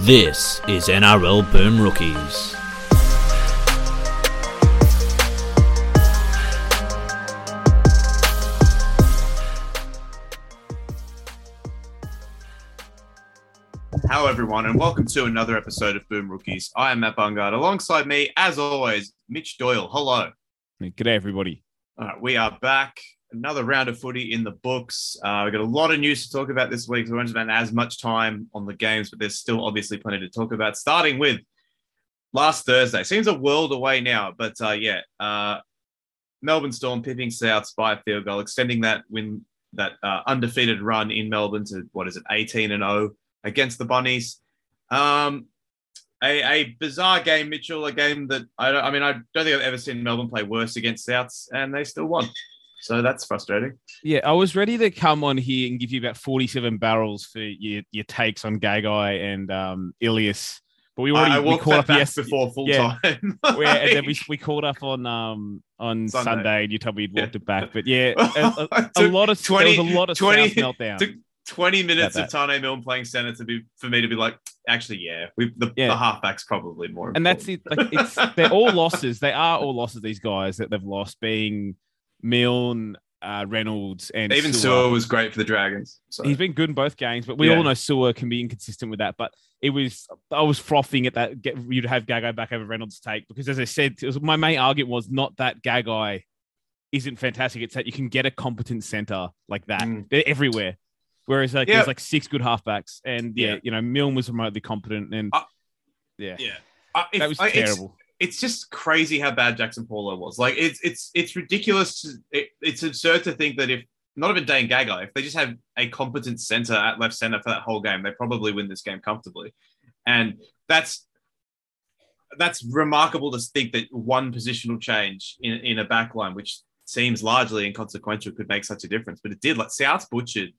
This is NRL Boom Rookies. Hello, everyone, and welcome to another episode of Boom Rookies. I am Matt Bungard. Alongside me, as always, Mitch Doyle. Hello. G'day, everybody. All right, we are back. Another round of footy in the books. Uh, we've got a lot of news to talk about this week. So we won't spend as much time on the games, but there's still obviously plenty to talk about. Starting with last Thursday. Seems a world away now, but uh, yeah, uh, Melbourne Storm pipping Souths by a field goal, extending that win, that uh, undefeated run in Melbourne to what is it, 18 and 0 against the Bunnies. Um, a, a bizarre game, Mitchell. A game that I, I mean, I don't think I've ever seen Melbourne play worse against Souths, and they still won. So that's frustrating. Yeah, I was ready to come on here and give you about 47 barrels for your, your takes on Gagai and um, Ilias. But we already I, I we caught up yes, before full Yeah. time. We, and then we, we caught up on um on Sunday. Sunday. and you told me you'd walked Yeah. it back. But yeah, a, a, a lot of 20 there was a lot of 20 meltdown. took 20 minutes of Taane Milne playing center to be for me to be like, actually, yeah, we the, Yeah. the halfback's probably more. and that's it. Like it's they're all losses. They are all losses. These guys that they've lost, being Milne, uh, Reynolds, and Even Su'A. Was great for the Dragons. So. He's been good in both games, but we Yeah. all know Su'A can be inconsistent with that. But it was I was frothing at that. Get you'd have Gagai back over Reynolds' take because, as I said, was, my main argument was not that Gagai isn't fantastic. It's that you can get a competent center like that. Mm. They're everywhere. Whereas like Yeah. there's like six good halfbacks, and yeah, Yeah. you know Milne was remotely competent, and Uh, yeah, yeah, uh, that was I- terrible. It's just crazy how bad Jaxson Paulo was. Like it's it's it's ridiculous. To, it, it's absurd to think that if not even Dane Gagai, if they just have a competent center at left center for that whole game, they probably win this game comfortably. And that's that's remarkable to think that one positional change in, in a back line, which seems largely inconsequential, could make such a difference. But it did. Like South butchered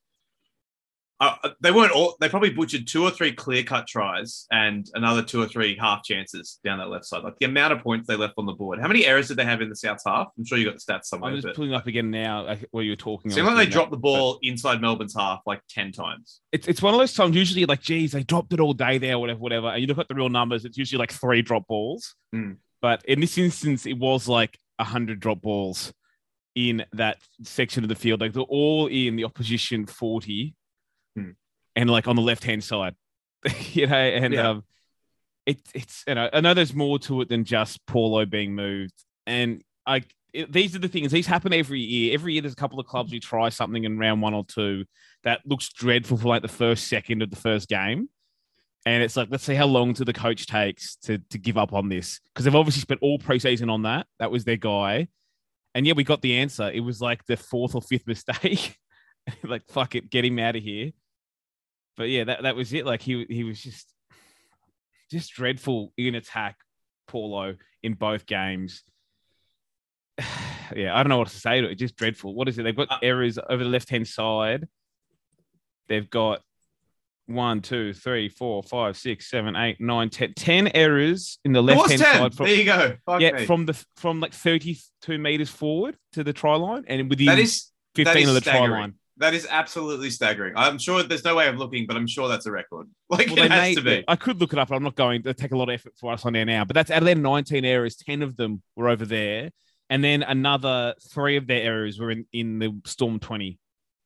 uh, they weren't all. They probably butchered two or three clear cut tries and another two or three half chances down that left side. Like the amount of points they left on the board. How many errors did they have in the South's half? I'm sure you got the stats somewhere. I'm just But pulling up again now like, while you were talking. seemed like they dropped the but- ball inside Melbourne's half like ten times. it's, it's one of those times usually like geez they dropped it all day there whatever whatever and you look at the real numbers it's usually like three drop balls Hmm. but in this instance it was like 100 drop balls in that section of the field like they're all in the opposition 40 Hmm. And like on the left hand side you know and Yeah. um it, it's you know i know there's more to it than just paulo being moved and i it, these are the things these happen every year every year there's a couple of clubs who try something in round one or two that looks dreadful for like the first second of the first game. And it's like, let's see how long to the coach takes to to give up on this. Because they've obviously spent all preseason on that. That was their guy. And yeah, we got the answer. It was like the fourth or fifth mistake. like, fuck it, get him out of here. But yeah, that, that was it. Like he he was just just dreadful in attack, Paulo, in both games. yeah, I don't know what to say to it. Just dreadful. What is it? They've got Uh, errors over the left hand side. They've got one, two, three, four, five, six, seven, eight, nine, ten. Ten errors in the left hand side. From, there you go. Yeah, from the from like thirty-two meters forward to the try line, and within that is fifteen is of the try line. That is absolutely staggering. I'm sure there's no way of looking, but I'm sure that's a record. Like Well, it has made, to be. I could look it up. but I'm not going to take a lot of effort for us on there now. But that's out of their 19 errors, 10 of them were over there, and then another three of their errors were in, in the Storm 20.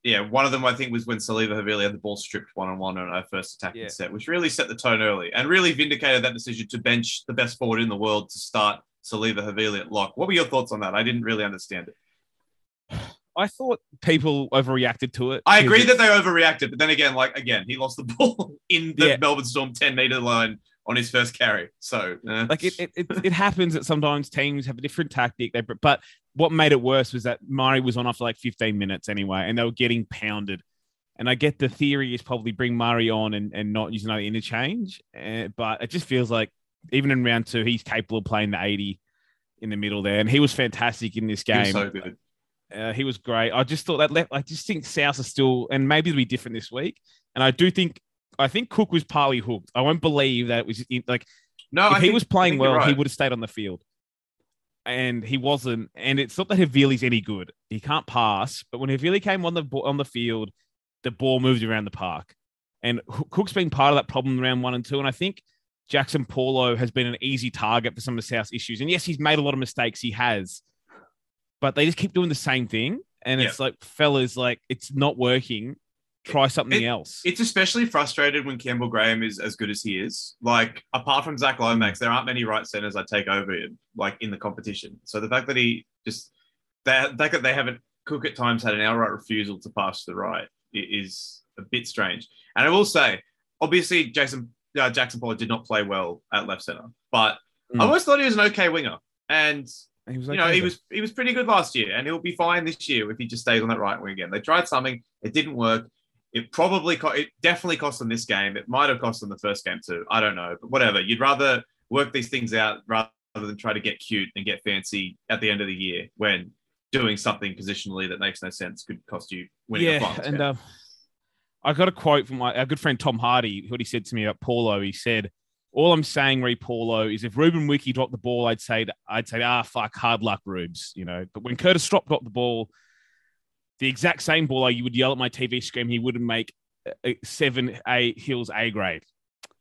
Yeah, one of them I think was when Siliva Havili had the ball stripped one on one on our first attacking Yeah. set, which really set the tone early and really vindicated that decision to bench the best forward in the world to start Siliva Havili at lock. What were your thoughts on that? I didn't really understand it. I thought people overreacted to it. I agree that they overreacted, but then again, like again, he lost the ball in the Yeah. Melbourne Storm 10 meter line on his first carry. So eh. like it, it, it, it happens that sometimes teams have a different tactic. They, but what made it worse was that Murray was on after like 15 minutes anyway, and they were getting pounded. And I get the theory is probably bring Murray on and, and not use another interchange, uh, but it just feels like even in round two, he's capable of playing the 80 in the middle there, and he was fantastic in this game. so good. Uh, he was great. I just thought that left. I just think South are still, and maybe it'll be different this week. And I do think, I think Cook was partly hooked. I won't believe that it was in, like No, if I he think- was playing well, he would have stayed on the field. And he wasn't. And it's not that Havili's any good. He can't pass. But when Havili came on the on the field, the ball moved around the park. And Cook's been part of that problem in round one and two. And I think Jaxson Paulo has been an easy target for some of South's issues. And yes, he's made a lot of mistakes. He has, but they just keep doing the same thing. And it's like, fellas, like it's not working. Try something It- else. It's especially frustrated when Campbell Graham is as good as he is. Like, apart from Zach Lomax, there aren't many right centers I take over him, like in the competition. So the fact that he just that the fact that they haven't Cook at times had an outright refusal to pass to the right i- is a bit strange. And I will say, obviously, Jason uh, Jaxson Paul did not play well at left center, but I Mm. always thought he was an okay winger. And he was you know, he was he was pretty good last year, and he'll be fine this year if he just stays on that right wing again. They tried something, it didn't work. It probably co- it definitely cost them this game. It might have cost them the first game too. I don't know, but whatever. You'd rather work these things out rather than try to get cute and get fancy at the end of the year when doing something positionally that makes no sense could cost you winning yeah, and uh, I got a quote from my our good friend Tom Hardy. What he said to me about Paulo, he said, "All I'm saying, re Paulo, is if Ruben Wiki dropped the ball, I'd say, I'd say, ah, fuck, hard luck, Rubes, you know. But when Curtis Strop dropped the ball, the exact same ball, you would yell at my TV screen, he wouldn't make seven A Hills A grade.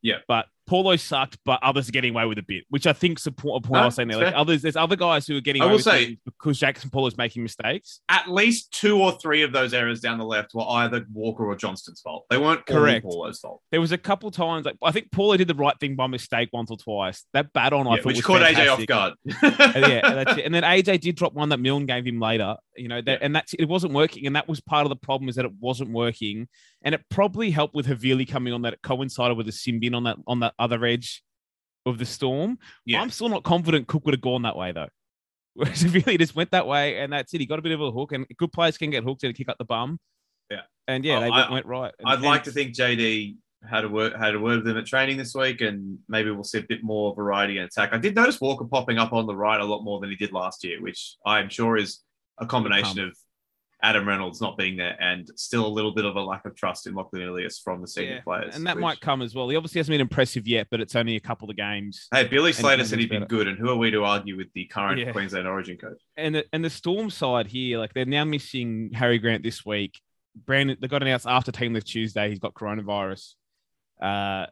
Yeah. but Paulo sucked, but others are getting away with a bit, which I think support a point No, I was saying there. Like others, there's other guys who are getting I away will with say- because Jaxson Paulo's making mistakes. At least two or three of those errors down the left were either Walker or Johnston's fault. They weren't Correct. Paulo's fault. There was a couple times like I think Paulo did the right thing by mistake once or twice. That bat on I thought which was caught AJ off guard. And yeah, that's it. And then AJ did drop one that Milne gave him later. You know, that, Yeah. and that's it wasn't working, and that was part of the problem is that it wasn't working, and it probably helped with Havili coming on that it coincided with the Simbin on that on that other edge of the storm. Yeah. I'm still not confident Cook would have gone that way though. Whereas Havili just went that way, and that's it. He got a bit of a hook, and good players can get hooked and kick up the bum. Yeah. and yeah, Oh, they I- went, went right. And- I'd and- like to think JD had a word had a word with them at training this week, and maybe we'll see a bit more variety in attack. I did notice Walker popping up on the right a lot more than he did last year, which I'm sure is a combination of Adam Reynolds not being there and still a little bit of a lack of trust in Lachlan Ilias from the senior Yeah, players. and that which- might come as well. He obviously hasn't been impressive yet, but it's only a couple of games. Hey, Billy Slater said he'd been good, and who are we to argue with the current Yeah. Queensland Origin coach? And the, and the Storm side here, like they're now missing Harry Grant this week. Brandon, they got announced after Team Lift Tuesday. He's got coronavirus. Uh,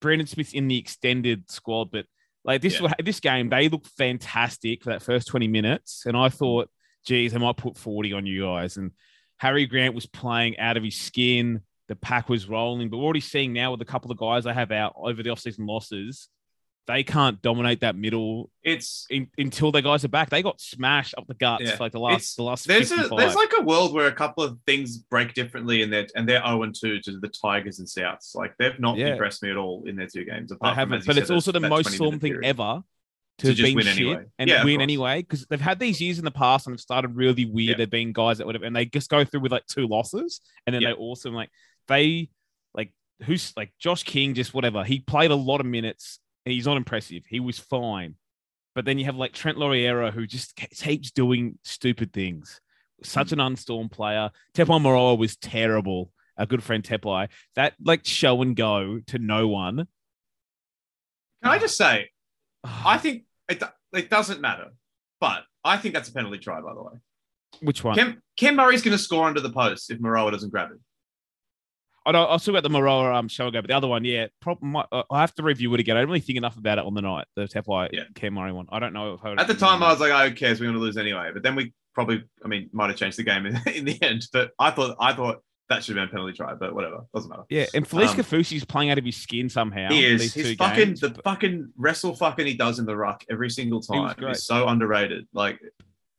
Brandon Smith's in the extended squad, but like this Yeah. this game, they looked fantastic for that first twenty minutes, and I thought, geez, they might put forty on you guys. And Harry Grant was playing out of his skin. The pack was rolling, but we're already seeing now with a couple of guys they have out over the offseason losses, they can't dominate that middle It's in, until the guys are back. They got smashed up the guts Yeah. like the last the last there's a there's like a world where a couple of things break differently in their and they're 0 and 2 to the Tigers and Souths. Like they've not Yeah. impressed me at all in their two games. I Apart from, haven't, but it's also the that most 20 Storm thing ever to, To have been win shit anyway. and Yeah, win anyway because they've had these years in the past and have started really weird. Yeah. They've been guys that would have and they just go through with like two losses and then Yeah. they also like they like who's like Josh King just whatever he played a lot of minutes. and He's not impressive. He was fine, but then you have like Trent Loiero who just keeps doing stupid things. Such an unstorm player. Tepai Moroa was terrible. Our good friend Tepai. That like show and go to no one. Can I just say, I think it, it doesn't matter, but I think that's a penalty try, by the way. Which one? Ken, Ken Murray's going to score under the post if Moroa doesn't grab it. I know, I'll talk about the Moroa um, show and go, but the other one, yeah, probably might, uh, I have to review it again. I didn't really think enough about it on the night, the Tepai Yeah. Cam Murray one. I don't know if I At the time, I was like, oh, who cares? We're going to lose anyway. But then we probably, I mean, might have changed the game in, in the end. But I thought, I thought that should have been a penalty try. But whatever, doesn't matter. yeah, and Felise Um, Kaufusi's playing out of his skin somehow. He is. two fucking games, the but- fucking wrestle fucking he does in the ruck every single time is so underrated. Like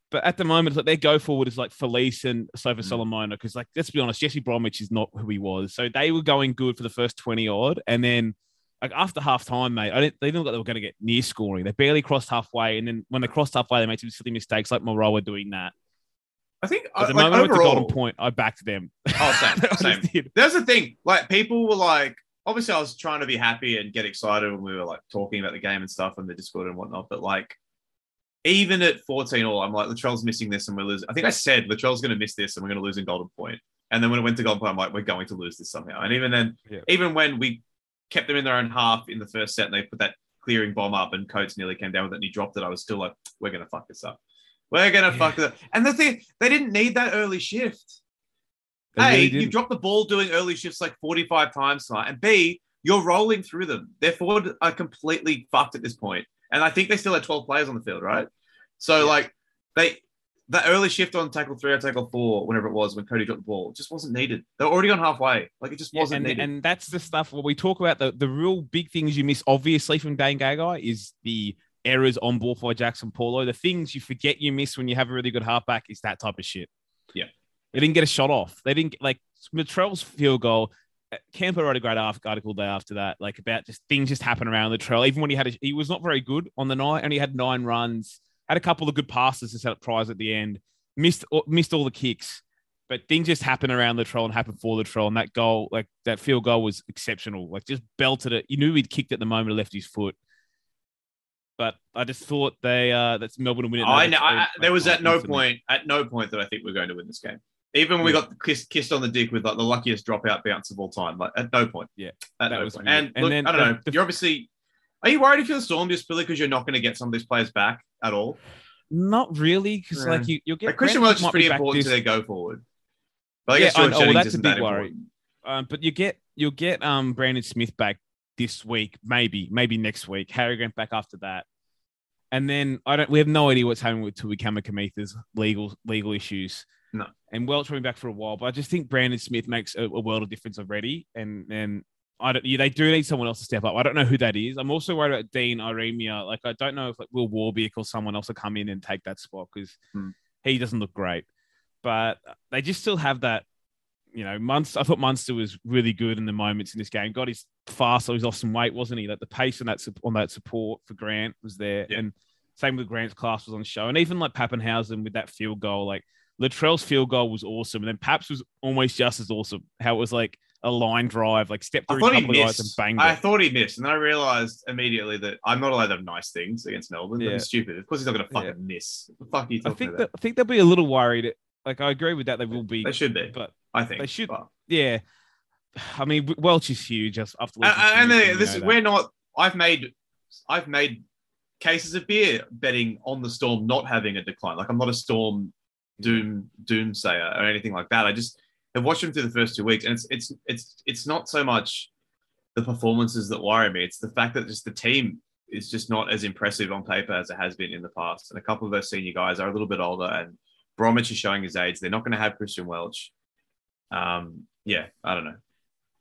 but at the moment, like their go forward is like Felise and Sofa Mm. Solomona because, like, let's be honest, Jesse Bromwich is not who he was. So they were going good for the first twenty odd, and then like after half time, mate, I didn't. They didn't look like they were going to get near scoring. They barely crossed halfway, and then when they crossed halfway, they made some silly mistakes, like Moroa doing that. I think At the uh, like, moment, with the golden point, I backed them. Oh, same, same. There's the thing. Like people were like, obviously, I was trying to be happy and get excited when we were like talking about the game and stuff and the Discord and whatnot. But like, even at 14 all, I'm like, Latrell's missing this and we're losing. I think I said Latrell's going to miss this and we're going to lose in Golden Point. And then when it went to Golden Point, I'm like, we're going to lose this somehow. And even then, Yeah. even when we kept them in their own half in the first set and they put that clearing bomb up and Coates nearly came down with it and he dropped it, I was still like, we're going to fuck this up. We're going to Yeah. fuck it up. And the thing, they didn't need that early shift. They A, really you dropped the ball doing early shifts like 45 times tonight. And B, you're rolling through them. Their forward are completely fucked at this point. And I think they still had 12 players on the field, right? So, Yeah. like, they that early shift on tackle three or tackle four, whenever it was, when Cody dropped the ball, just wasn't needed. They're already on halfway. Like, it just wasn't and, needed. and that's the stuff where we talk about the, the real big things you miss, obviously, from Dane Gagai is the errors on ball for Jaxson Paulo. The things you forget you miss when you have a really good halfback is that type of shit. Yeah. They didn't get a shot off. They didn't get like Latrell's field goal. uh, Camper wrote a great article day after that, like about just things just happen around Latrell. Even when he had, a, he was not very good on the night, only had nine runs, had a couple of good passes to set up tries at the end, missed missed all the kicks, but things just happen around Latrell and happen for Latrell. And that goal, like that field goal, was exceptional. Like just belted it. You knew he'd kicked at the moment, he left his foot. But I just thought they uh that's Melbourne to win it. I know. I, I- there was at no point, at no point that I think we're going to win this game. Even when we Yeah. got kissed, kissed on the dick with like the luckiest dropout bounce of all time, like at no point. Yeah, at that no was point. weird. And, And look, then I don't know. the- you're obviously. Are you worried if you're the Storm just purely because you're not going to get some of these players back at all? Not really, because Yeah. like you, you'll get Like Christian Welch is pretty important this- to their go forward. But I Yeah, guess I George know. Well, that's a big that worry. Um, but you get you'll get um Brandon Smith back this week, maybe, maybe next week. Harry Grant back after that. And then I don't we have no idea what's happening with Tui Kamikamica's legal legal issues. No. And Welch will be back for a while, but I just think Brandon Smith makes a, a world of difference already. And and I don't yeah, they do need someone else to step up. I don't know who that is. I'm also worried about Dean Ieremia. Like I don't know if like Will Warbrick or someone else will come in and take that spot because Hmm. he doesn't look great. But they just still have that you know, Munster, I thought Munster was really good in the moments in this game. Got his fast, so he's lost some weight, wasn't he? Like the pace on that on that support for Grant was there, Yeah. and same with Grant's class was on show, and even like Papenhuyzen with that field goal, like Latrell's field goal was awesome, and then Paps was almost just as awesome. How it was like a line drive, like stepped I through a couple of guys and banged I it. thought he missed, and then I realized immediately that I'm not allowed to have nice things against Melbourne. Yeah. That's stupid. Of course, he's not going to fucking Yeah. miss. What the fuck are you I talking think about? that I think they'll be a little worried. Like I agree with that, they will be, They should be. but I think they should- But- yeah. I mean, Welch is huge. Just after and, to and then we this that. we're not. I've made I've made cases of beer betting on the storm not having a decline. Like I'm not a storm doom doomsayer or anything like that. I just have watched them through the first two weeks, and it's it's it's it's not so much the performances that worry me. It's the fact that just the team is just not as impressive on paper as it has been in the past. And a couple of those senior guys are a little bit older, and Bromwich is showing his age. They're not going to have Christian Welch. Um, yeah, I don't know.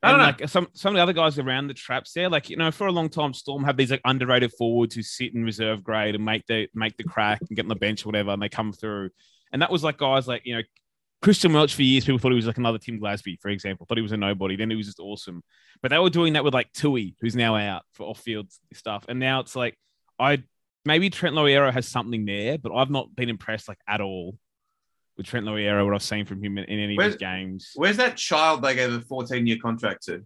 I don't and know. like some some of the other guys around the traps there, like you know, for a long time, Storm have these like underrated forwards who sit in reserve grade and make the make the crack and get on the bench or whatever, and they come through. And that was like guys like you know Christian Welch for years. People thought he was like another Tim Glasby, for example. Thought he was a nobody. Then he was just awesome. But they were doing that with like Tui, who's now out for off field stuff. And now it's like I maybe Trent Loiero has something there, but I've not been impressed like at all with Trent Loiero. What I've seen from him in, in any Where's- of his games. Where's that child they gave a 14 year contract to?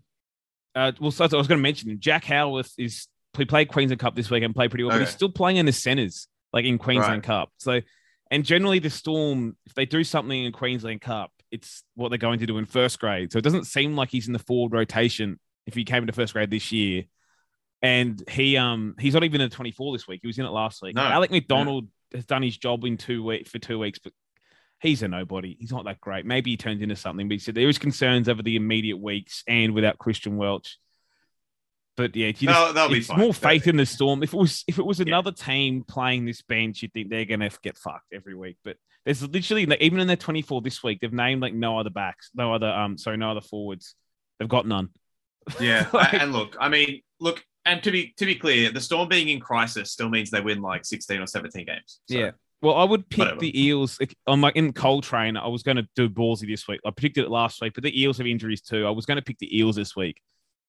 Uh, well, so I was going to mention. Jack Howarth is he played Queensland Cup this week and played pretty well, but he's still playing in the centres, like in Queensland Right. Cup. So, and generally the Storm, if they do something in Queensland Cup, it's what they're going to do in first grade. So it doesn't seem like he's in the forward rotation if he came into first grade this year. And he um he's not even in the 24 this week. He was in it last week. No. Alec MacDonald has done his job in two weeks for two weeks, but he's a nobody. He's not that great. Maybe he turns into something, but he said there is concerns over the immediate weeks and without Christian Welch. But yeah, just, be it's fine. more faith in the storm. If it was if it was Yeah. another team playing this bench, you'd think they're gonna get fucked every week. But there's literally like, even in their 24 this week, they've named like no other backs, no other um sorry, no other forwards. They've got none. Yeah, Like- and look, I mean, look, and to be to be clear, the Storm being in crisis still means they win like 16 or 17 games. So, Yeah. Well, I would pick Whatever. the Eels like, on my in Coltrane. I was going to do ballsy this week. I predicted it last week, but the Eels have injuries too. I was going to pick the Eels this week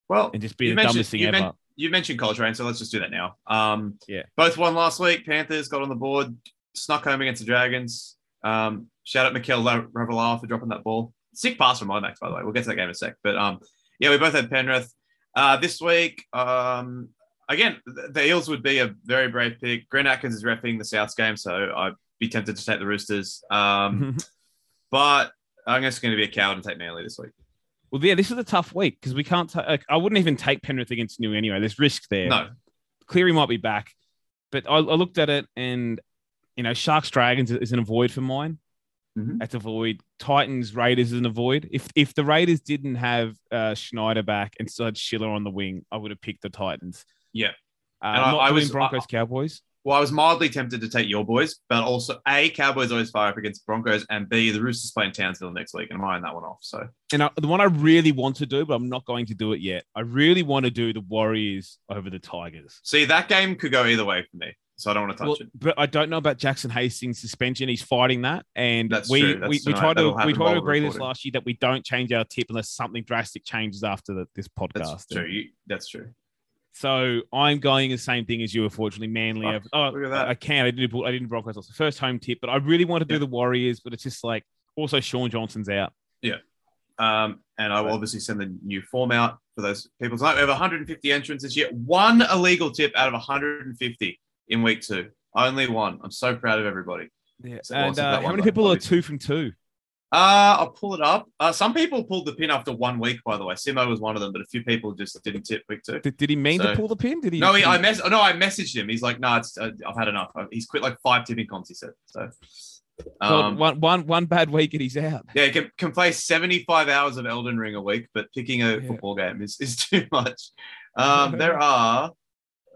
Well, and just be you the mentioned- dumbest thing you ever. men- you mentioned Coltrane, so let's just do that now. Um, Yeah. both won last week. Panthers got on the board, snuck home against the Dragons. Um, shout out Mikaele Ravalawa for dropping that ball. Sick pass from Lomax, by the way. We'll get to that game in a sec. But um, yeah, we both had Penrith. Uh, this week, um, again, the, Eels would be a very brave pick. Grant Atkins is refing the Souths game, so I'd be tempted to take the Roosters. Um, but I'm just going to be a coward and take Manly this week. well, yeah, this is a tough week because we can't. like, I wouldn't even take Penrith against New anyway. There's risk there. No, Cleary might be back, but I, I looked at it and you know Sharks Dragons is an avoid for mine. Mhm. That's a void. Titans Raiders is an avoid. If if the Raiders didn't have uh, Schneider back and still had Schiller on the wing, I would have picked the Titans. Yeah. Uh, And I- I was- Broncos Cowboys. Well, I was mildly tempted to take your boys, but also A, Cowboys always fire up against Broncos, and B, the Roosters play in Townsville next week, and I'm eyeing that one off. So And I, the one I really want to do, but I'm not going to do it yet. I really want to do the Warriors over the Tigers. see that game could go either way for me. So I don't want to touch Well, it. but I don't know about Jackson Hastings' suspension. He's fighting that, and That's we we, we tried to we tried to agree this last year that we don't change our tip unless something drastic changes after the, this podcast. That's true. You, that's true. So I'm going the same thing as you. Unfortunately, Manly. Have- oh, look at that. I, can. I didn't. I didn't Broncos. It's the first home tip, but I really want to do Yeah. the Warriors. But it's just like also Shaun Johnson's out. Yeah. Um, and I will obviously send the new form out for those people tonight. We have 150 entrants yet. One illegal tip out of 150 in week two. Only one. I'm so proud of everybody. Yeah. So And uh, how many people are two from two? Uh, I'll pull it up. Uh, some people pulled the pin after one week, by the way. Simo was one of them, but a few people just didn't tip week two. Did, did he mean So- to pull the pin? Did he? No, he, I mess. No, I messaged him. He's like, "No, it's uh, I've had enough." He's quit like five tipping comps. He said so. God, Um, one, one, one bad week and he's out. yeah, he can, can play seventy-five hours of Elden Ring a week, but picking a Yeah. football game is, is too much. Um, there are,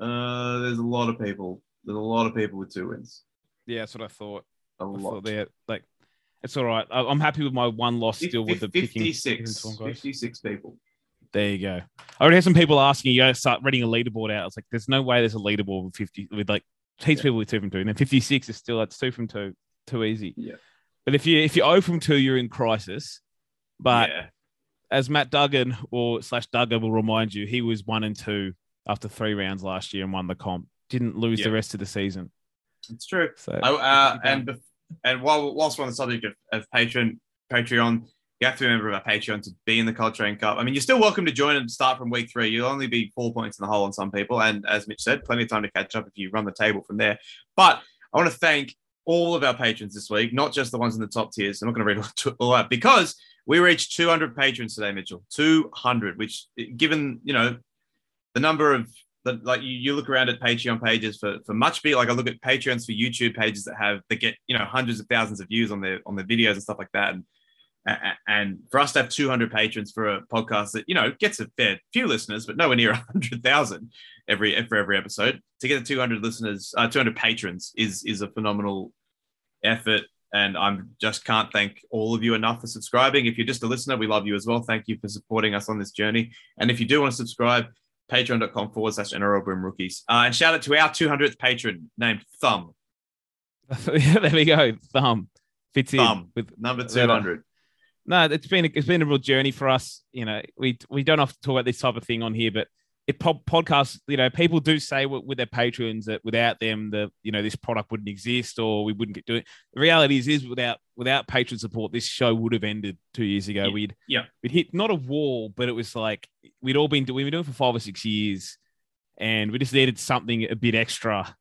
uh, there's a lot of people. There's a lot of people with two wins. Yeah, that's what I thought. A I thought lot. there, like, it's all right. I, I'm happy with my one loss still with the picking. 56, picking 56 people. There you go. I already had some people asking you. To start reading a leaderboard out. It's like there's no way there's a leaderboard with 50 with like heaps of people with two from two, and then 56 is still that's two from two, too easy. Yeah. But if you if you zero from two, you're in crisis. But yeah, as Matt Duggan or slash Duggan will remind you, he was one and two after three rounds last year and won the comp. Didn't lose the rest of the season. it's true. So Oh, uh, and bef- and while whilst we're on the subject of, of Patreon, Patreon, you have to be a member of our Patreon to be in the Coltrane Cup. I mean, you're still welcome to join and start from week three. You'll only be four points in the hole on some people, and as Mitch said, plenty of time to catch up if you run the table from there. But I want to thank all of our patrons this week, not just the ones in the top tiers. I'm not going to read all- that because we reached 200 patrons today, Mitchell. 200, which given you know the number of the, like you, you look around at Patreon pages for for much big like I look at Patreons for YouTube pages that have that get you know hundreds of thousands of views on their on their videos and stuff like that. And and for us to have 200 patrons for a podcast that you know gets a fair few listeners but nowhere near 100,000 every for every episode to get the 200 listeners uh, 200 patrons is is a phenomenal effort. And I'm just can't thank all of you enough for subscribing. If you're just a listener we love you as well. Thank you for supporting us on this journey. And if you do want to subscribe patreon.com forward slash NRL Boom Rookies. Uh, and shout out to our 200th patron named Thumb. there we go. Thumb fits in with Number Is that a- 200. no, it's been a, it's been a real journey for us. You know, we we don't often talk about this type of thing on here, but it pod, podcasts. You know, people do say with, with their patrons that without them, the you know this product wouldn't exist or we wouldn't get doing. it. The reality is, is without without patron support, this show would have ended two years ago. Yeah. We'd Yeah. we'd hit not a wall, but it was like we'd all been doing. We've been doing it for five or six years, and we just needed something a bit extra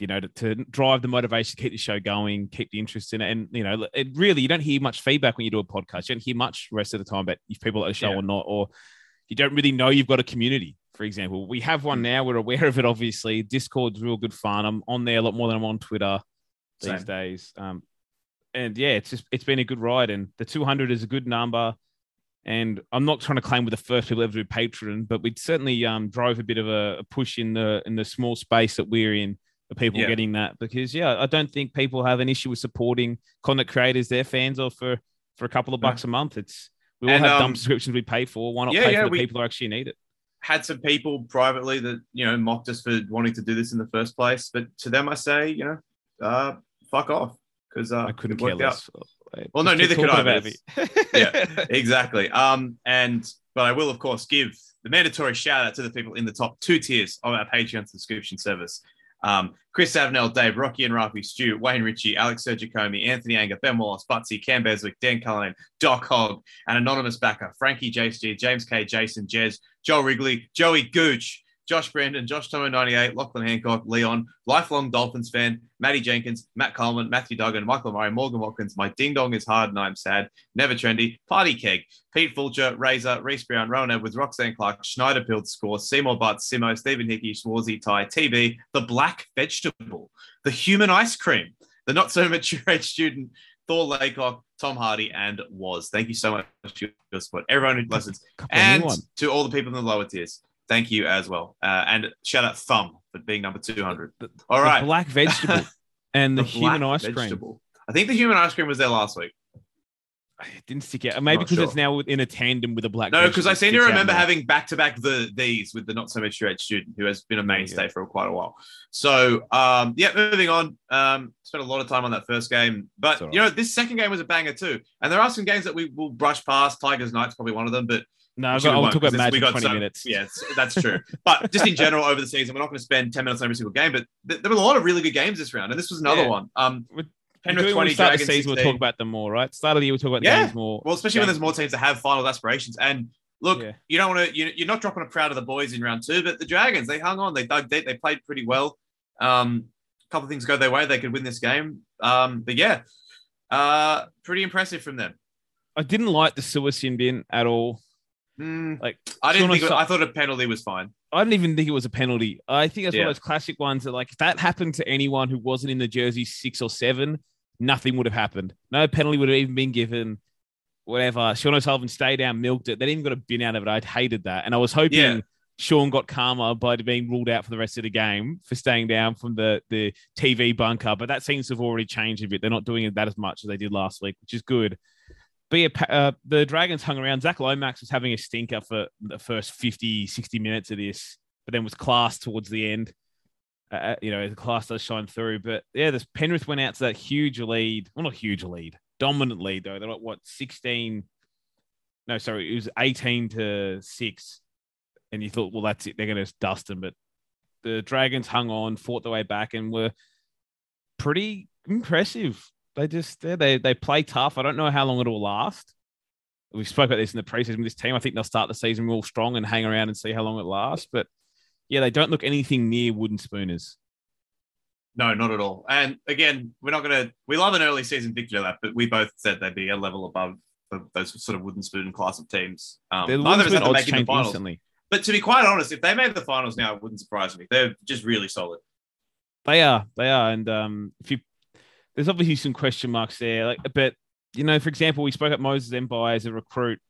you know, to, to drive the motivation, keep the show going, keep the interest in it. And, you know, it really, you don't hear much feedback when you do a podcast. You don't hear much the rest of the time about if people at the show Yeah. or not, or you don't really know you've got a community, for example. We have Mm. one now. We're aware of it, obviously. Discord's real good fun. I'm on there a lot more than I'm on Twitter these Same. days. Um, and yeah, it's just, it's been a good ride. And the 200 is a good number. And I'm not trying to claim we're the first people ever to do Patreon, but we certainly um, drove a bit of a, a push in the in the small space that we're in for people Yeah. getting that because yeah, I don't think people have an issue with supporting content creators, their fans, or for for a couple of bucks a month. It's we all And, have um, dumb subscriptions we pay for. Why not yeah, pay yeah, for the we- people who actually need it? Had some people privately that, you know, mocked us for wanting to do this in the first place. But to them, I say, you know, uh, fuck off. Because uh, I couldn't care out. less. Uh, Well, no, just keep neither could I, about but me. yeah. exactly. Um, and but I will of course give the mandatory shout out to the people in the top two tiers of our Patreon subscription service. Um, Chris Avenell, Dave, Rocky and Rafi, Stu, Wayne Ritchie, Alex Sergicomi, Anthony Anger, Ben Wallace, Butsy, Cam Beswick, Dan Cullen, Doc Hogg, an anonymous backer, Frankie G, James K, Jason, Jez, Joel Wrigley, Joey Gooch, Josh Brandon, Josh Tomo 98, Lachlan Hancock, Leon, lifelong Dolphins fan, Matty Jenkins, Matt Coleman, Matthew Duggan, Michael Murray, Morgan Watkins, My Ding Dong is Hard and I'm Sad, Never Trendy, Party Keg, Pete Fulcher, Razor, Reese Brown, Rowan Edwards, Roxanne Clark, Schneider Pilt Score, Seymour Butts, Simo, Stephen Hickey, Schwarzy, Ty, TB, The Black Vegetable, The Human Ice Cream, The Not So Mature Age Student, Thor Laycock, Tom Hardy, and Was. Thank you so much for your support. Everyone who listens. And to all the people in the lower tiers, thank you as well. Uh, and shout out Thumb for being number 200. The- All right. The black vegetable and the, human black ice cream. I think the human ice cream was there last week. It didn't stick out. Maybe because it's now in a tandem with a black. No, because I seem to remember having back to back the these with the not so much straight student who has been a mainstay yeah. for quite a while. So um, yeah, moving on. Um, spent a lot of time on that first game, but all you know this second game was a banger too. And there are some games that we will brush past. Tigers Knight's probably one of them, but No, I've Actually, got, we I'll talk about 'cause it's- we Magic got twenty so- minutes. Yes, that's true. but just in general over the season, we're not going to spend ten minutes on every single game. But th- there were a lot of really good games this round, and this was another Yeah. one. Um, We're- Penrith When we twenty, start the Dragons season, we'll talk about them more, right? Start of the year, we'll talk about the Yeah. games more. Well, especially when there's more teams that have final aspirations. And look, Yeah. you don't want to. You, you're not dropping a proud of the boys in round two, but the Dragons they hung on. They dug deep. They played pretty well. Um, a couple of things go their way. They could win this game. Um, but yeah, uh, pretty impressive from them. I didn't like the Su'A sin bin at all. Hmm, Like I didn't think. It, I thought a penalty was fine. I didn't even think it was a penalty. I think that's one Yeah. of those classic ones that, like, if that happened to anyone who wasn't in the jersey six or seven, nothing would have happened. No penalty would have even been given. Whatever. Sean O'Sullivan stayed down, milked it. They didn't even got a bin out of it. I'd hated that, and I was hoping Yeah. Sean got karma by being ruled out for the rest of the game for staying down from the the TV bunker. But that seems to have already changed a bit. They're not doing it that as much as they did last week, which is good. But yeah, uh, the Dragons hung around. Zach Lomax was having a stinker for the first 50, 60 minutes of this, but then was class towards the end. Uh, you know, the class does shine through. But yeah, this Penrith went out to that huge lead. Well, not huge lead, dominant lead though. They're like what sixteen? No, sorry, it was eighteen to six. And you thought, well, that's it. They're going to dust them. But the Dragons hung on, fought their way back, and were pretty impressive. They just yeah, they they play tough. I don't know how long it'll last. We spoke about this in the preseason with this team. I think they'll start the season real strong and hang around and see how long it lasts. But yeah, they don't look anything near wooden spooners. No, not at all. And again, we're not going to. We love an early season victory lap, but we both said they'd be a level above the, those sort of wooden spoon class of teams. Um, The neither of us have to make the finals. instantly. But to be quite honest, if they made the finals now, it wouldn't surprise me. They're just really solid. They are, they are, and um, if you, there's obviously some question marks there. Like, but you know, for example, we spoke at Moses Mbye as a recruit.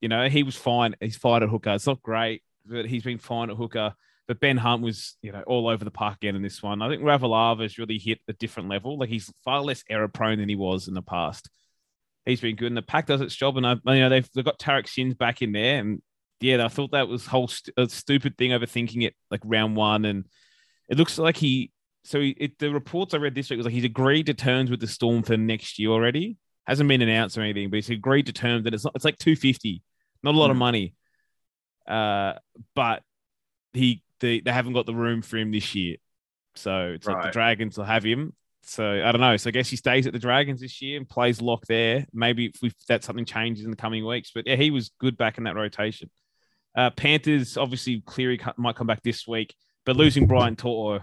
You know, he was fine. He's fine at hooker. It's not great, but he's been fine at hooker. But Ben Hunt was, you know, all over the park again in this one. I think Ravalawa's really hit a different level. Like he's far less error prone than he was in the past. He's been good, and the pack does its job. And I, you know, they've, they've got Tariq Sims back in there, and yeah, I thought that was whole st- stupid thing overthinking it like round one, and it looks like he. So it, the reports I read this week was like he's agreed to terms with the Storm for next year already. Hasn't been announced or anything, but he's agreed to terms, that it's not. It's like two fifty, not a lot of Mhm. money. Uh, but he they, they haven't got the room for him this year, so it's like the Dragons will have him. So I don't know. So I guess he stays at the Dragons this year and plays lock there. Maybe if, we, if that something changes in the coming weeks, but yeah, he was good back in that rotation. Uh, Panthers obviously Cleary might come back this week, but losing Brian To'o,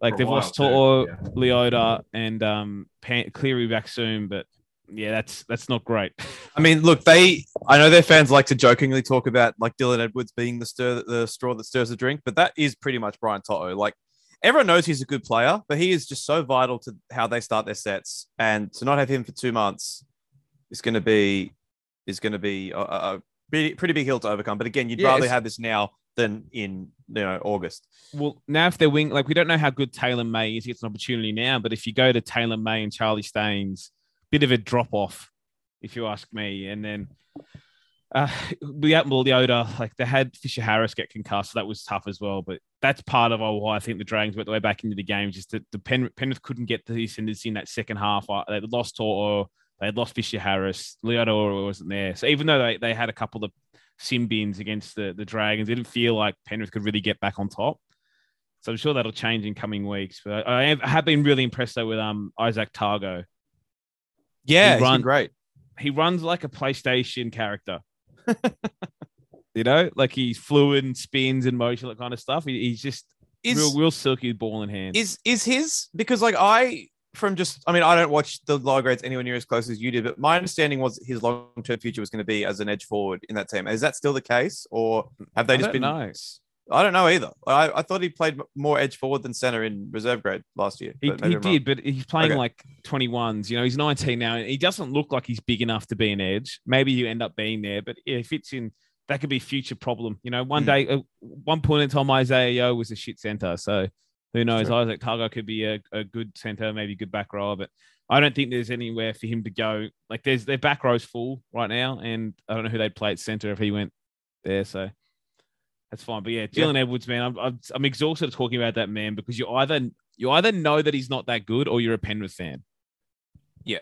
like they've lost too, To'o, yeah. Leota, and um, Pan- Cleary back soon, but yeah, that's that's not great. I mean, look, they. I know their fans like to jokingly talk about like Dylan Edwards being the stir, the straw that stirs the drink, but that is pretty much Brian To'o. Like everyone knows he's a good player, but he is just so vital to how they start their sets, and to not have him for two months is going to be is going to be a, a, a pretty, pretty big hill to overcome. But again, you'd Yeah, rather have this now than in you know August. Well, now if they're wing, like we don't know how good Taylan May is. He gets an opportunity now, but if you go to Taylan May and Charlie Staines, bit of a drop off, if you ask me. And then uh, without Leota, like they had Fisher Harris get concussed, so that was tough as well. But that's part of why I think the Dragons went the way back into the game. Just that the Pen- Penrith couldn't get the ascendancy in that second half. Uh, They lost To'o, they had lost Fisher Harris, Leota wasn't there. So even though they, they had a couple of sin bins against the, the Dragons, it didn't feel like Penrith could really get back on top. So I'm sure that'll change in coming weeks. But I, I have, I have been really impressed though with um Izack Tago. Yeah, He he's run- been great. He runs like a PlayStation character. you know, like he's fluid and spins and motion, that kind of stuff. He, he's just Is real, real silky ball in hand. is is his because like I from just I mean I don't watch the lower grades anywhere near as close as you did, but my understanding was his long term future was going to be as an edge forward in that team. Is that still the case, or have they I just been? know. I don't know either. I, I thought he played more edge forward than center in reserve grade last year. He, he did, but he's playing Okay. like 21s. You know, he's 19 now, and he doesn't look like he's big enough to be an edge. Maybe you end up being there, but if it's in. That could be a future problem. You know, one Hmm. day, uh, one point in time, Isaah Yeo was a shit center. So who knows? True. Izack Tago could be a, a good center, maybe a good back row, but I don't think there's anywhere for him to go. Like there's their back row's full right now, and I don't know who they'd play at center if he went there. So that's fine. But yeah, Yeah. Edwards, man, I'm, I'm I'm exhausted of talking about that man because you either you either know that he's not that good or you're a Penrith fan. Yeah.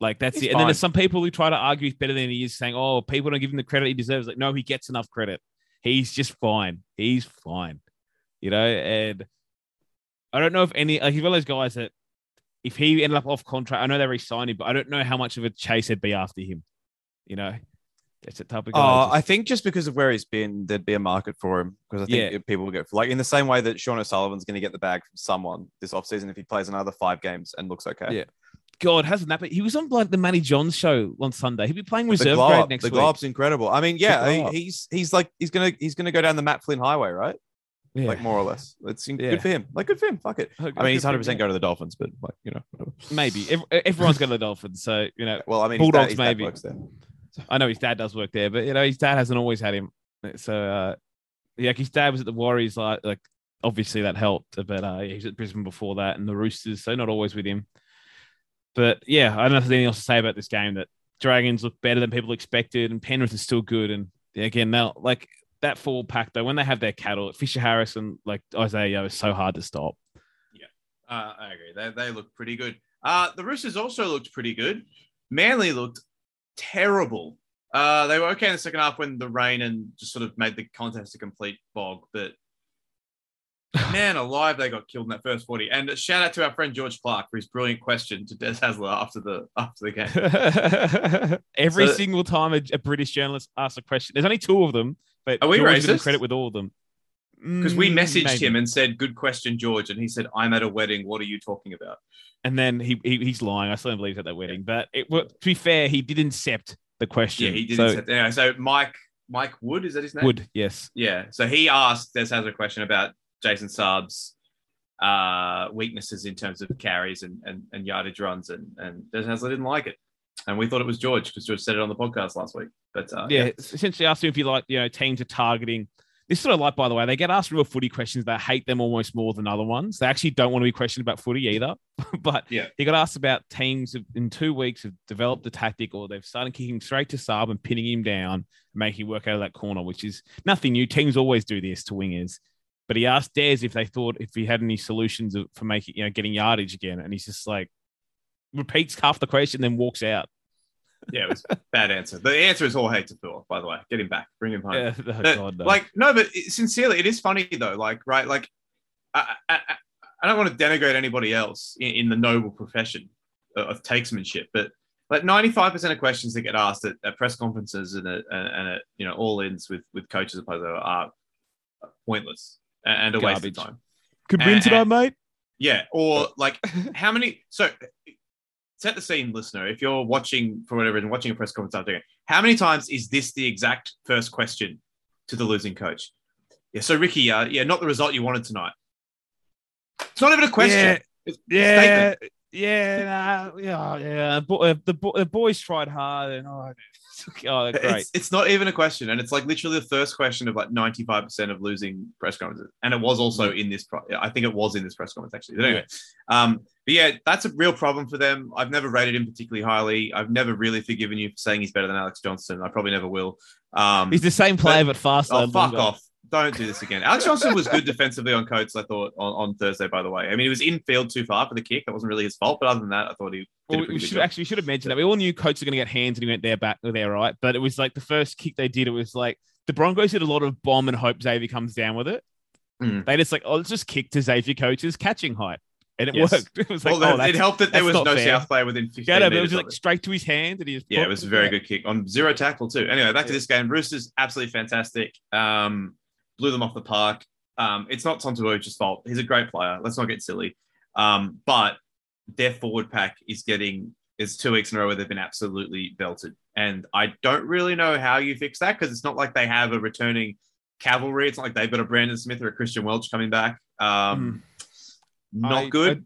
Like that's He's it. And then there's some people who try to argue he's better than he is, saying, "Oh, people don't give him the credit he deserves." Like, no, he gets enough credit. He's just fine. He's fine. You know, and I don't know if any like he's one of those guys that if he ended up off contract, I know they re-signed him, but I don't know how much of a chase there'd be after him. You know, that's a type of guy. Oh, just- I think just because of where he's been, there'd be a market for him because I think Yeah. people will get like in the same way that Sean O'Sullivan's going to get the bag from someone this offseason if he plays another five games and looks okay. Yeah. God, hasn't that? But he was on like the Matty Johns show on Sunday. He'll be playing reserve grade up, next the week. up's incredible. I mean, yeah, he- he's he's like he's gonna he's gonna go down the Matt Flynn highway, right? Yeah. Like more or less. It's Yeah. good for him. Like good for him. Fuck it. I mean, he's hundred percent yeah. go to the Dolphins, but like you know, whatever. Maybe Ev- everyone's got the Dolphins, so you know. Well, I mean, Bulldogs, his dad, his maybe. works there. I know his dad does work there, but you know his dad hasn't always had him. So uh, yeah, his dad was at the Warriors. Like, like obviously that helped, but uh, he was at Brisbane before that, and the Roosters. So not always with him. But yeah, I don't know if there's anything else to say about this game. That Dragons look better than people expected, and Penrith is still good. And yeah, again, now like that forward pack though, when they have their cattle, Fisher Harris and like Isaah Yeo is so hard to stop. Uh, I agree. They, they look pretty good. Uh, the Roosters also looked pretty good. Manly looked terrible. Uh, they were okay in the second half when the rain and just sort of made the contest a complete bog. But man alive, they got killed in that first 40. And a shout out to our friend George Clark for his brilliant question to Des Hasler after the after the game. Every So- single time a, a British journalist asks a question, there's only two of them, but Are we George racist? credit with all of them. Because we Mm, messaged maybe. him and said, Good question, George. And he said, I'm at a wedding. What are you talking about? and then he, he he's lying. I still don't believe he's at that wedding, but it well, to be fair, he did accept the question. Yeah, he did. So, So, anyway, so Mike Mike Wood, is that his name? Wood, yes. Yeah. So he asked Des has a question about Jason Saab's uh, weaknesses in terms of carries and, and, and yardage runs, and, and Des Hasler didn't like it. And we thought it was George because George said it on the podcast last week. But uh, yeah, essentially asked him if you like, you know, teams are targeting. This is what I like, by the way. They get asked real footy questions. They hate them almost more than other ones. They actually don't want to be questioned about footy either. but Yeah. he got asked about teams in two weeks have developed the tactic or they've started kicking straight to Saab and pinning him down and making him work out of that corner, which is nothing new. Teams always do this to wingers. But he asked Des if they thought if he had any solutions for making, you know, getting yardage again. And he's just like, repeats half the question, then walks out. yeah, it was a bad answer. The answer is Jorge Taufua, by the way. Get him back. Bring him home. Yeah, oh, God, no. Like no, but it- sincerely, it is funny though. Like right, like I, I, I- don't want to denigrate anybody else in, in the noble profession of, of takesmanship, but like ninety five percent of questions that get asked at, at press conferences and at, and at you know all ins with with coaches opposed are pointless and, a waste of time. could win tonight, mate. Yeah, or like how many? So set the scene, listener. If you're watching for whatever reason, watching a press conference after, how many times is this the exact first question to the losing coach? Yeah. So Ricky, uh, yeah, not the result you wanted tonight. It's not even a question. Yeah. A Yeah, statement. yeah, nah, yeah, yeah. Bo- uh, the, the boys tried hard, and oh, oh great. It's, it's not even a question, and it's like literally the first question of like ninety five percent of losing press conferences, and it was also in this. Pro- I think it was in this press conference actually. But anyway, um, but yeah, that's a real problem for them. I've never rated him particularly highly. I've never really forgiven you for saying he's better than Alex Johnson. I probably never will. Um, He's the same player, but, faster. oh fuck longer. off! Don't do this again. Alex Johnson was good defensively on Coates. I thought on, on Thursday. By the way, I mean he was in field too far for the kick. That wasn't really his fault. But other than that, I thought he did Well, a we good should job. actually should have mentioned that. We all knew Coates were going to get hands, and he went there back there, right? But it was like the first kick they did. It was like the Broncos did a lot of bomb and hope Xavier comes down with it. Mm. They just like, oh, let's just kick to Xavier coach's catching height, and it Yes. worked. It was like, well, oh, it helped that there was no fair. South player within 15 yeah, no, but it was like it. straight to his hand, and he just Yeah, it was a very good kick on zero tackle too. Anyway, back to this game. Roosters absolutely fantastic. Um, blew them off the park. Um, it's not Tom Trbojevic's fault. He's a great player. Let's not get silly. Um, but their forward pack is getting is two weeks in a row where they've been absolutely belted, and I don't really know how you fix that because it's not like they have a returning cavalry. It's not like they've got a Brandon Smith or a Christian Welch coming back. Um, Not I- good. I-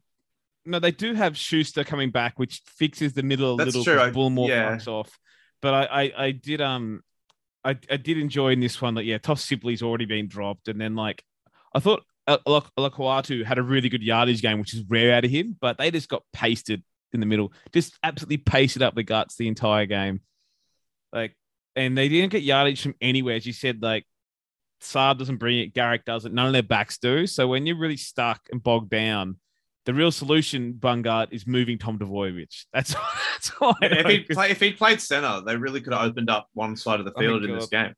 no, they do have Schuster coming back, which fixes the middle a That's little. true. Bullmore yeah. off. But I, I, I did um, I, I did enjoy in this one that yeah, Toff Sipley's already been dropped, and then like I thought Olakau'atu had a really good yardage game, which is rare out of him, but they just got pasted in the middle, just absolutely pasted up the guts the entire game. Like, and they didn't get yardage from anywhere. As you said, like Saab doesn't bring it, Garrick doesn't, none of their backs do. So when you're really stuck and bogged down, the real solution, Bungard, is moving Tom Trbojevic. That's that's why. if he play, if he played center, they really could have opened up one side of the Oh field in this game.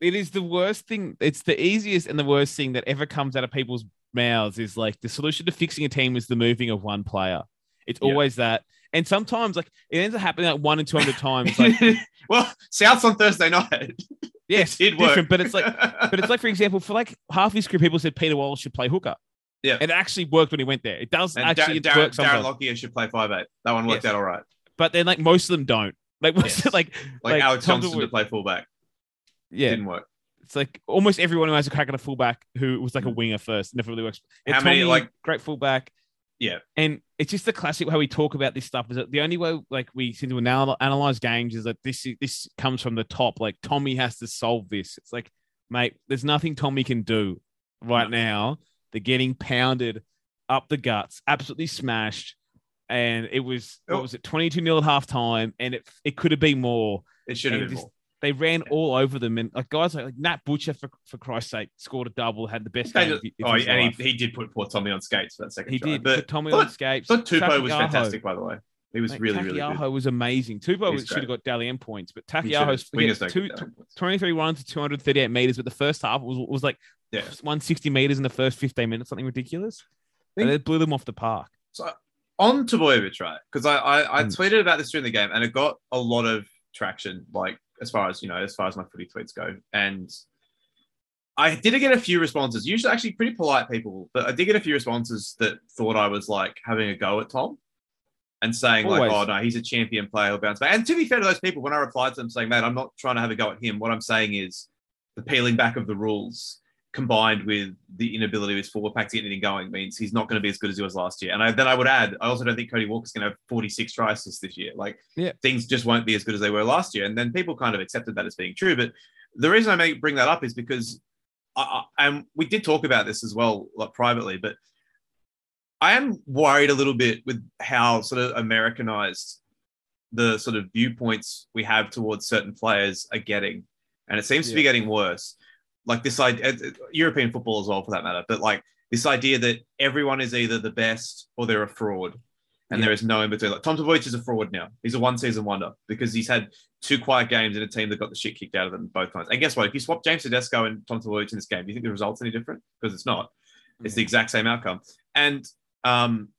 it is the worst thing. It's the easiest and the worst thing that ever comes out of people's mouths is like the solution to fixing a team is the moving of one player. It's Yeah. always that. And sometimes like it ends up happening like one in 200 times. Like, well, South's on Thursday night. yes, It worked. different, but it's like, but it's like, for example, for like half his career, people said Peter Wallace should play hooker. Yeah. It actually worked when he went there. It does and actually Dar- work Darren. Lockyer should play five eight. That one worked Yes. out all right. but then like most of them don't. Like, Yes. like, Like, Like, Alex Tom Johnson to play fullback yeah, didn't work. it's like almost everyone who has a crack at a fullback who was like a Mm. winger first never really works. How It's many, like- great fullback? Yeah. and it's just the classic how we talk about this stuff. Is that the only way like we seem to anal- analyze games is that this this comes from the top. Like Tommy has to solve this. It's like, mate, there's nothing Tommy can do right No. now. They're getting pounded up the guts, absolutely smashed. And it was Oh. what was it, 22 nil at halftime, and it it could have been more It should have been more. they ran all over them, and like guys like, like Nat Butcher for, for Christ's sake scored a double, had the best They game. just- of oh, his oh, and he, he did put poor Tommy on skates for that second He try. did. But Put Tommy thought- on skates. thought Tupou was fantastic, by the way. He was Mate, really, really Taukeiaho good. was amazing. Tupou He's should have got Dally M points, but. Taukeiaho's Wingers two, get 23 runs to 238 meters, but the first half was, was like Yeah. 160 meters in the first 15 minutes, something ridiculous. think- And it blew them off the park. So on to Boyovich, right? Because I, I, I Mm. tweeted about this during the game and it got a lot of traction, like as far as you know, as far as my footy tweets go. And I did get a few responses, usually actually pretty polite people, but I did get a few responses that thought I was like having a go at Tom and saying, like, oh no, he's a champion player, he'll bounce back. And to be fair to those people, when I replied to them saying, "Man, I'm not trying to have a go at him, what I'm saying is the peeling back of the rules combined with the inability of his forward pack to get anything going means he's not going to be as good as he was last year. And I, then I would add, I also don't think Cody Walker's going to have 46 try assists this year. Like, Yeah. things just won't be as good as they were last year. And then people kind of accepted that as being true. But the reason I may bring that up is because, I, I, and we did talk about this as well, like privately, but I am worried a little bit with how sort of Americanized the sort of viewpoints we have towards certain players are getting. And it seems to be getting worse. Like this idea, European football as well, for that matter, but like this idea that everyone is either the best or they're a fraud. And Yeah. there is no in between. Like Tom Trbojevic is a fraud now. He's a one season wonder because he's had two quiet games in a team that got the shit kicked out of them both times. And guess what? If you swap James Tedesco and Tom Trbojevic in this game, do you think the result's any different? Because it's not. It's the exact same outcome. And um,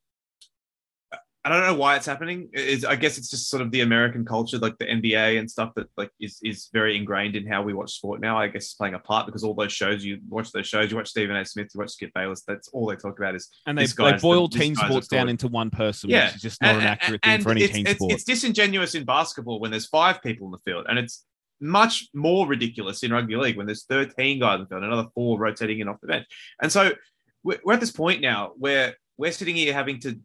I don't know why it's happening. It's, I guess it's just sort of the American culture, like the NBA and stuff that like is, is very ingrained in how we watch sport now. I guess it's playing a part because all those shows you watch those shows, you watch Stephen A. Smith, you watch Skip Bayless. That's all they talk about is And they, they boil the- team sports down into one person, Yeah. which is just not an accurate and thing for any it's, team it's, sport. It's disingenuous in basketball when there's five people in the field, and it's much more ridiculous in rugby league when there's 13 guys in the field, another four rotating in off the bench. And so we're at this point now where we're sitting here having to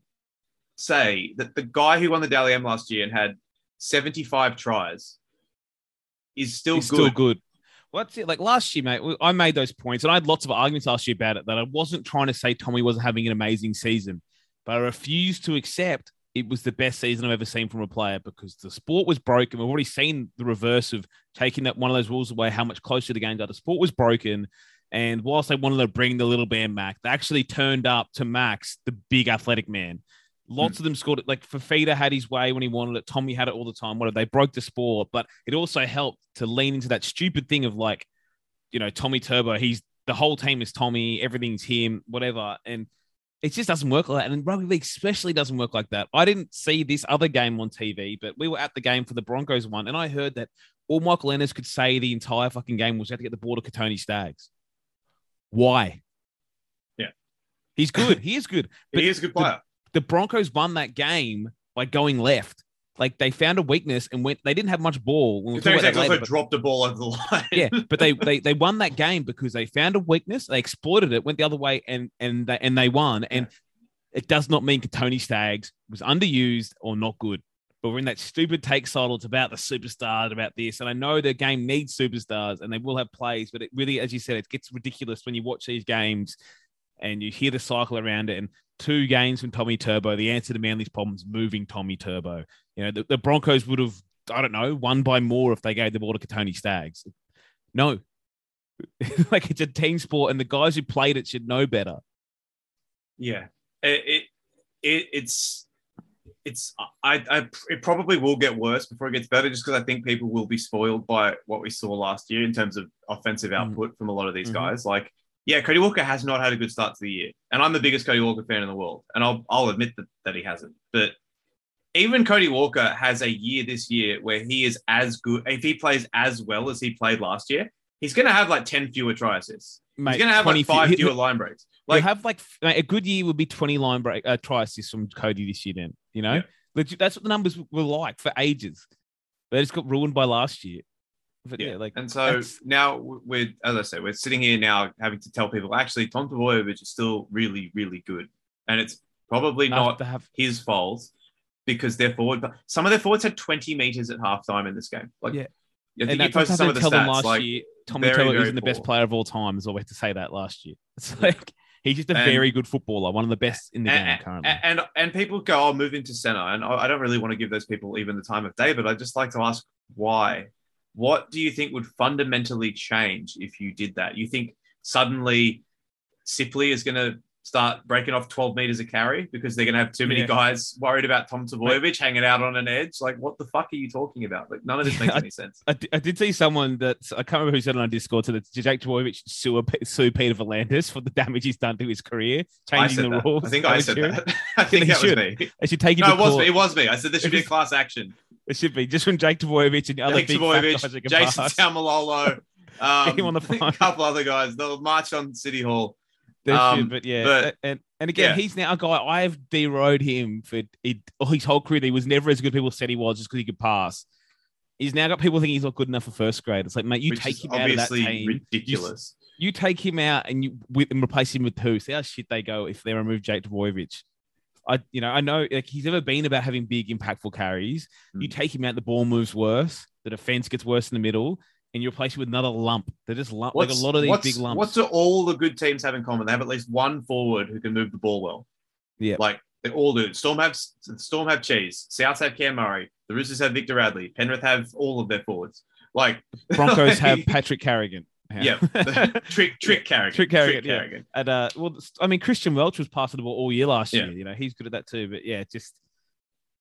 say that the guy who won the Dally M last year and had 75 tries is still He's good. still good. Well, that's it. Like last year, mate, I made those points, and I had lots of arguments last year about it. That I wasn't trying to say Tommy wasn't having an amazing season, but I refused to accept it was the best season I've ever seen from a player because the sport was broken. We've already seen the reverse of taking that one of those rules away. How much closer the games are. The sport was broken, and whilst they wanted to bring the little man back, they actually turned up to Max, the big athletic man. Lots hmm. of them scored it. Like Fafita had his way when he wanted it. Tommy had it all the time. What if they broke the sport, but it also helped to lean into that stupid thing of like, you know, Tommy Turbo. He's the whole team is Tommy. Everything's him. Whatever, and it just doesn't work like that. And rugby league especially doesn't work like that. I didn't see this other game on TV, but we were at the game for the Broncos one, and I heard that all Michael Ennis could say the entire fucking game was had to get the ball to Kotoni Staggs. Why? Yeah. He's good. He is good. But he is a good player. The Broncos won that game by going left. Like they found a weakness and went. They didn't have much ball. When we talk Terry about that Staggs also but- dropped a ball over the line. yeah, but they, they they won that game because they found a weakness, they exploited it, went the other way, and and they, and they won. And it does not mean Tony Staggs was underused or not good. But we're in that stupid take cycle. It's about the superstars, about this. And I know the game needs superstars and they will have plays, but it really, as you said, it gets ridiculous when you watch these games and you hear the cycle around it. And two games from Tommy Turbo, the answer to Manly's problems moving Tommy Turbo. You know, the, the Broncos would have, I don't know, won by more if they gave the ball to Tony Staggs. No. like it's a team sport, and the guys who played it should know better. Yeah, it, it, it it's it's I, I it probably will get worse before it gets better, just because I think people will be spoiled by what we saw last year in terms of offensive Mm. output from a lot of these Mhm. guys. Like, yeah, Cody Walker has not had a good start to the year, and I'm the biggest Cody Walker fan in the world, and I'll I'll admit that that he hasn't, but. Even Cody Walker has a year this year where he is as good. If he plays as well as he played last year, he's going to have like 10 fewer try assists. Mate, he's going to have 20 like five he- fewer line breaks. Like, have like mate, a good year would be 20 line break uh, try assists from Cody this year, then, you know? Yeah. That's what the numbers were like for ages. They just got ruined by last year. But yeah, Yeah, like, and so that's- now we're, as I said, we're sitting here now having to tell people actually Tom Trbojevic is still really, really good, and it's probably not have his fault because their forward, but some of their forwards had 20 meters at halftime in this game. Like, Yeah. I and think you posted some of the them stats. last Like, year. Tommy very, isn't the best player of all time, is all we had to say that last year. It's Yeah. like he's just a And- very good footballer, one of the best in the game currently. and and people go, "Oh, move into center," and I I don't really want to give those people even the time of day, but I just like to ask why. What do you think would fundamentally change if you did that? You think suddenly Sipley is going to start breaking off 12 meters of carry because they're going to have too many Yeah. guys worried about Tom Trbojevic hanging out on an edge? Like, what the fuck are you talking about? Like, none of this makes I- any sense. I, I did see someone that I can't remember who said it on Discord so that Jake Trbojevic sue, sue Peter V'landys for the damage he's done to his career, I changing the that. rules. I think I said that. I think that was should. me. They should take him No, to it was court. me. It was me. I said there should be a class action. It should be just when Jake Trbojevic and the other Jake big Trbojevic, Jason pass. Taumalolo, um, on the. A couple other guys. They'll march on City Hall. Um, but yeah, but- and and again, yeah. he's now a guy I've deroed him for it, his whole career. He was never as good as people said he was just because he could pass. He's now got people thinking he's not good enough for first grade. It's like, mate, you take him out of that team. ridiculous. You take him out and you with and replace him with who? See how shit they go if they remove Jake Trbojevic. I, you know, I know like he's never been about having big, impactful carries. You Mm. take him out, the ball moves worse, the defense gets worse in the middle, and you replace it with another lump. They're just lump like a lot of these what's, big lumps. What do all the good teams have in common? They have at least one forward who can move the ball well. Yeah. Like they all do. Storm have Storm have Cheese. Souths have Cam Murray. The Roosters have Victor Radley. Penrith have all of their forwards. Like Broncos have Patrick Carrigan. yeah, trick trick Carrigan. Trick Carrigan, yeah. And uh, well, I mean, Christian Welch was passing the ball all year last Yeah. year. You know, he's good at that too. But yeah, just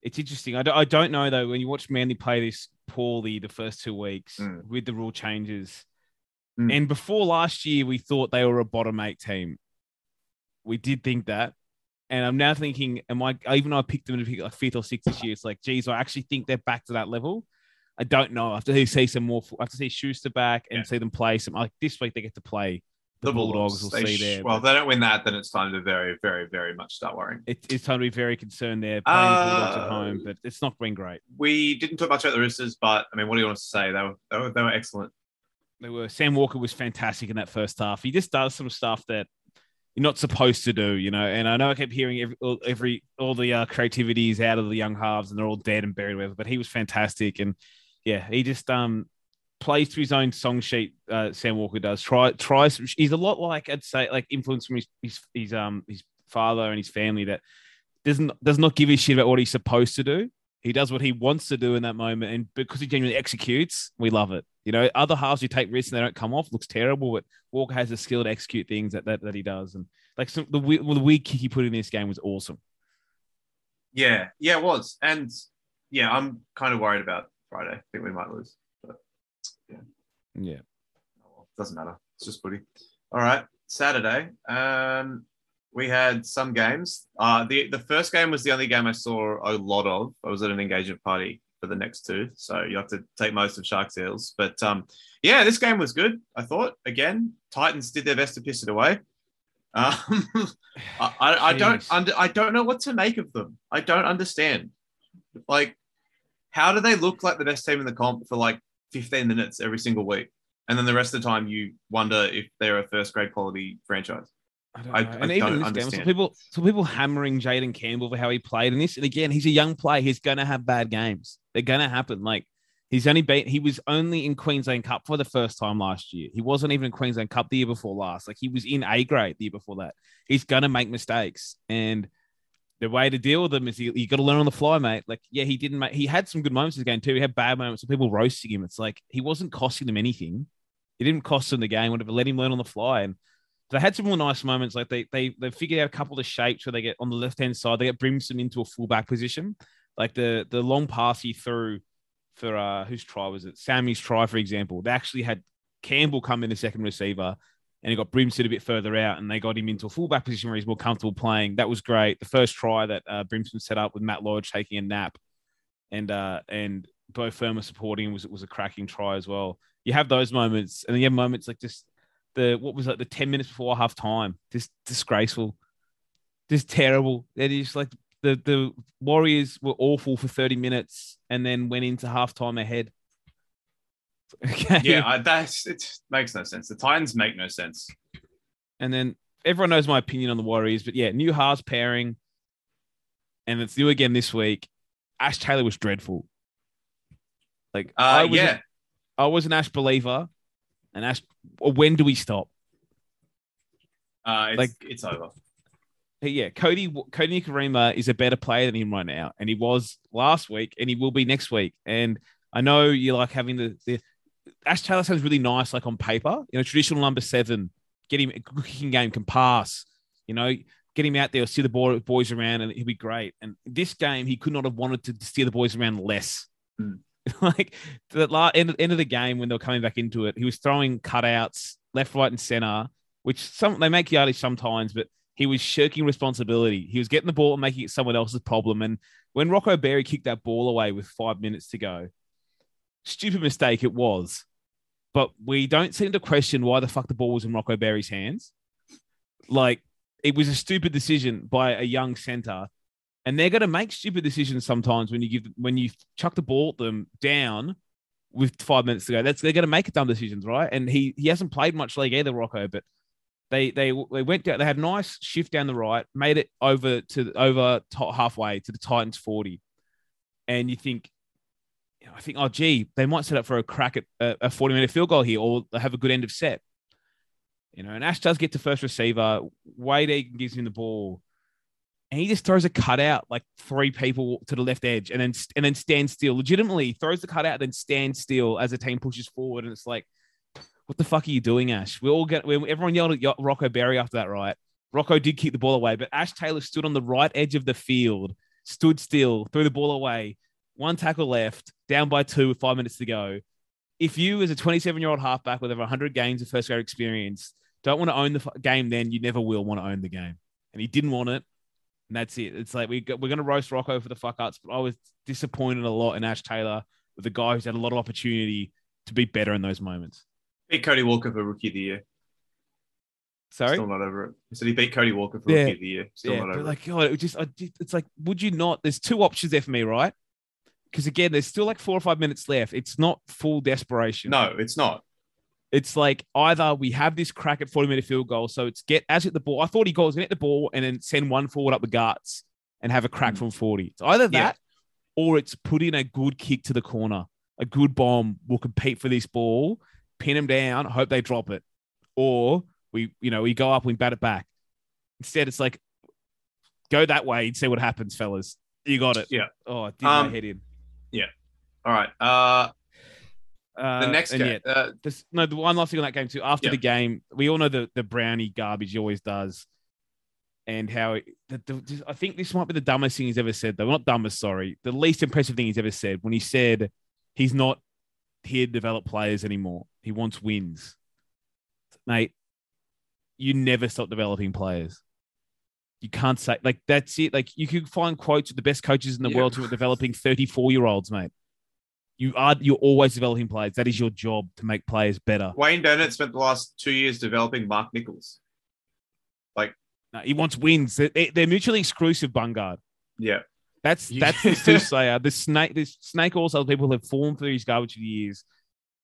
it's interesting. I don't, I don't know though. When you watch Manly play this poorly the first two weeks Mm. with the rule changes, Mm. and before last year, we thought they were a bottom eight team. We did think that, and I'm now thinking, am I? Even though I picked them to pick like fifth or sixth this year, it's like, geez, I actually think they're back to that level. I don't know. I have to see some more. I have to see Schuster back and Yeah. see them play some. Like this week, they get to play the, Bulldogs. We'll They see sh- there. Well, if they don't win that, then it's time to very, very, very much start worrying. it, it's time to be very concerned there playing the Bulldogs at Uh, home, but it's not been great. We didn't talk much about the Roosters, but I mean, what do you want to say? They were, they were, they were excellent. They were Sam Walker was fantastic in that first half. He just does some stuff that you're not supposed to do, you know. And I know I kept hearing every all, every all the uh, creativity is out of the young halves and they're all dead and buried, whatever. But he was fantastic, and yeah, he just um plays to his own song sheet. Uh, Sam Walker does try tries. He's a lot like I'd say like influence from his his, his um his father and his family that doesn't does not give a shit about what he's supposed to do. He does what he wants to do in that moment, and because he genuinely executes, we love it. You know, other halves you take risks and they don't come off looks terrible, but Walker has the skill to execute things that that, that he does, and like some, the well, the weird kick he put in this game was awesome. Yeah, yeah, it was. And yeah, I'm kind of worried about Friday. I think we might lose. Yeah, Oh, well, doesn't matter. It's just footy. All right, Saturday. Um, we had some games. Uh, the the first game was the only game I saw a lot of. I was at an engagement party for the next two, so you have to take most of Sharks Eels. But um, yeah, this game was good. I thought again, Titans did their best to piss it away. Um, I, I, I don't under, I don't know what to make of them. I don't understand. Like how do they look like the best team in the comp for like 15 minutes every single week? And then the rest of the time, you wonder if they're a first grade quality franchise. I don't I- know. I and even this game, some people, some people hammering Jayden Campbell for how he played in this. And again, he's a young player. He's going to have bad games. They're going to happen. Like he's only beat. He was only in Queensland Cup for the first time last year. He wasn't even in Queensland Cup the year before last. Like he was in A grade the year before that. He's going to make mistakes, and the way to deal with them is you, you got to learn on the fly, mate. Like yeah, he didn't make. He had some good moments in the game too. He had bad moments. So people roasting him. It's like he wasn't costing them anything. It didn't cost them the game. Whatever, let him learn on the fly and. They had some more nice moments. Like they they they figured out a couple of shapes where they get on the left hand side, they get Brimson into a fullback position. Like the the long pass he threw for uh whose try was it? Sammy's try, for example. They actually had Campbell come in the second receiver and he got Brimson a bit further out and they got him into a fullback position where he's more comfortable playing. That was great. The first try that uh, Brimson set up with Matt Lloyd taking a nap and uh and Beau Fermor supporting was was a cracking try as well. You have those moments, and then you have moments like just the what was like the 10 minutes before half time. Just disgraceful. Just terrible. It is like the the Warriors were awful for 30 minutes and then went into halftime ahead. Okay. Yeah, I, that's it. Makes no sense. The Titans make no sense. And then everyone knows my opinion on the Warriors, but yeah, new halves pairing, and it's new again this week. Ash Taylor was dreadful. Like I Uh, was, yeah, I was an Ash believer, and Ash. When do we stop? uh, it's, like- it's over. Yeah, Cody Kodi Nikorima is a better player than him right now, and he was last week, and he will be next week. And I know you like having the, the Ash Taylor sounds really nice, like on paper. You know, traditional number seven, get him a good kicking game, can pass. You know, get him out there, steer the boys around, and he'll be great. And this game, he could not have wanted to steer the boys around less. Hmm. like the la- end, end of the game when they were coming back into it, he was throwing cutouts left, right, and center, which some they make yardage sometimes, but he was shirking responsibility. He was getting the ball and making it someone else's problem. And when Rocco Berry kicked that ball away with five minutes to go, stupid mistake it was. But we don't seem to question why the fuck the ball was in Rocco Berry's hands. Like it was a stupid decision by a young center. And they're going to make stupid decisions sometimes when you give when you chuck the ball at them down with five minutes to go. That's they're going to make dumb decisions, right? And he he hasn't played much league either, Rocco, but they they they went down. They had a nice shift down the right, made it over to over halfway to the Titans forty, and you think, you know, I think, oh gee, they might set up for a crack at a, a forty minute field goal here, or have a good end of set. You know, and Ash does get to first receiver. Wade Egan gives him the ball, and he just throws a cutout like three people to the left edge, and then and then stands still. Legitimately throws the cutout, then stands still as the team pushes forward, and it's like what the fuck are you doing, Ash? We all get everyone yelled at Rocco Berry after that, right? Rocco did keep the ball away, but Ash Taylor stood on the right edge of the field, stood still, threw the ball away, one tackle left, down by two with five minutes to go. If you, as a 27 year old halfback with over 100 games of first grade experience, don't want to own the game, then you never will want to own the game. And he didn't want it. And that's it. It's like we got, we're going to roast Rocco for the fuck ups, but I was disappointed a lot in Ash Taylor with a guy who's had a lot of opportunity to be better in those moments. Beat Cody Walker for Rookie of the Year. Sorry. Still not over it. I said he beat Cody Walker for Yeah. Rookie of the Year. Still yeah, not over it. like, God, it just, I it's like, would you not? There's two options there for me, right? Because again, there's still like four or five minutes left. It's not full desperation. No, it's not. It's like either we have this crack at 40 minute field goal, so it's get as hit the ball. I thought he goes get the ball and then send one forward up the guts and have a crack Mm. from 40. It's either Yeah. that or it's put in a good kick to the corner. A good bomb will compete for this ball, pin him down, hope they drop it. Or we, you know, we go up, we bat it back. Instead, it's like go that way and see what happens, fellas. You got it. Yeah. Oh, I did Um, head in. All right. Uh, Uh, the next game. yeah, uh, this, no, the one last thing on that game too. After Yeah. the game, we all know the the brownie garbage he always does, and how it, the, the, I think this might be the dumbest thing he's ever said. Though not dumbest, sorry, the least impressive thing he's ever said when he said he's not here to develop players anymore. He wants wins, mate. You never stop developing players. You can't say like that's it. Like you can find quotes of the best coaches in the Yeah. world who are developing 34 year olds, mate. You are you're always developing players. That is your job to make players better. Wayne Bennett spent the last two years developing Mark Nichols. No, he wants wins. They're, they're mutually exclusive, Bungard. Yeah. That's that's the soothsayer. The snake, this snake also people have fallen through his garbage for years.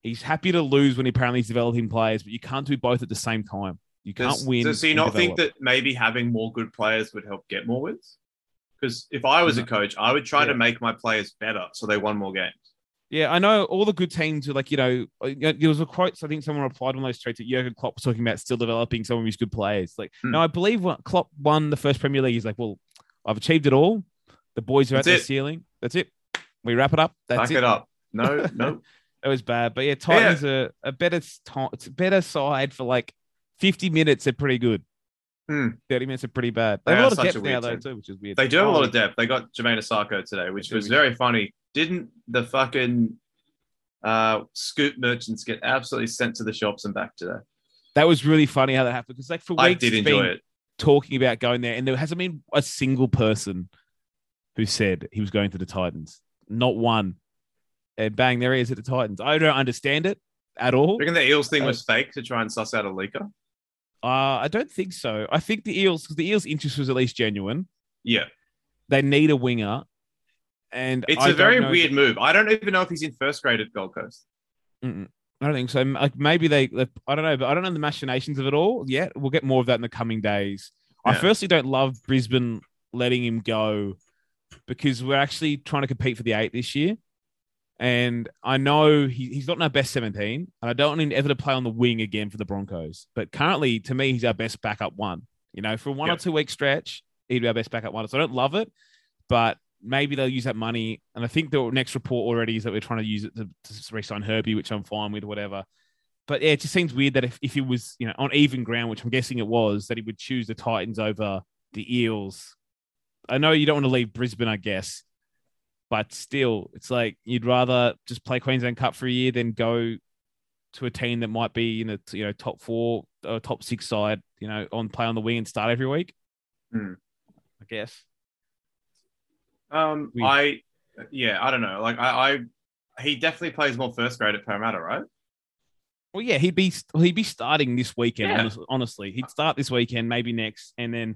He's happy to lose when he apparently he's developing players, but you can't do both at the same time. You can't Does, win. Does he and not think that maybe having more good players would help get more wins? Because if I was a coach, I would try Yeah. to make my players better so they won more games. Yeah, I know all the good teams are like, you know, uh, there was a quote. I think someone replied on those tweets that Jurgen Klopp was talking about still developing some of his good players. Like, Hmm. no, I believe when Klopp won the first Premier League, he's like, well, I've achieved it all. The boys are That's at their it. ceiling. That's it. We wrap it up. That's Back it. it up. No, no. It was bad, but yeah, Titans are a better a better side for like 50 minutes. They're pretty good. Hmm. 30 minutes are pretty bad. They They have a lot of depth now though too, which is weird. They do have a lot Oh, of depth. They got Jamayne Isaako today, which was very funny. Didn't the fucking uh, scoop merchants get absolutely sent to the shops and back today? That was really funny how that happened because like for weeks I did enjoy been it. talking about going there, and there hasn't been a single person who said he was going to the Titans. Not one. And bang, there he is at the Titans. I don't understand it at all. You reckon the Eels thing Uh, was fake to try and suss out a leaker? Uh, I don't think so. I think the Eels, because the Eels' interest was at least genuine. Yeah. They need a winger, and It's I a very weird move. I don't even know if he's in first grade at Gold Coast. Mm-mm. I don't think so. Like maybe they, they- I don't know, but I don't know the machinations of it all yet. We'll get more of that in the coming days. I firstly don't love Brisbane letting him go because we're actually trying to compete for the eight this year. And I know he, he's not in our best 17, and I don't want him ever to play on the wing again for the Broncos. But currently, to me, he's our best backup one. You know, for one Yeah. or two week stretch, he'd be our best backup one. So I don't love it, but maybe they'll use that money. And I think the next report already is that we're trying to use it to, to re-sign Herbie, which I'm fine with, whatever. But yeah, it just seems weird that if, if he was, you know, on even ground, which I'm guessing it was, that he would choose the Titans over the Eels. I know you don't want to leave Brisbane, I guess, but still, it's like you'd rather just play Queensland Cup for a year than go to a team that might be in a you know top four or top six side, you know, on play on the wing and start every week. Hmm. I guess. Um, Weird. I, yeah, I don't know. Like, I, I, he definitely plays more first grade at Parramatta, right? Well, yeah, he'd be he'd be starting this weekend. Yeah. honestly, he'd start this weekend, maybe next, and then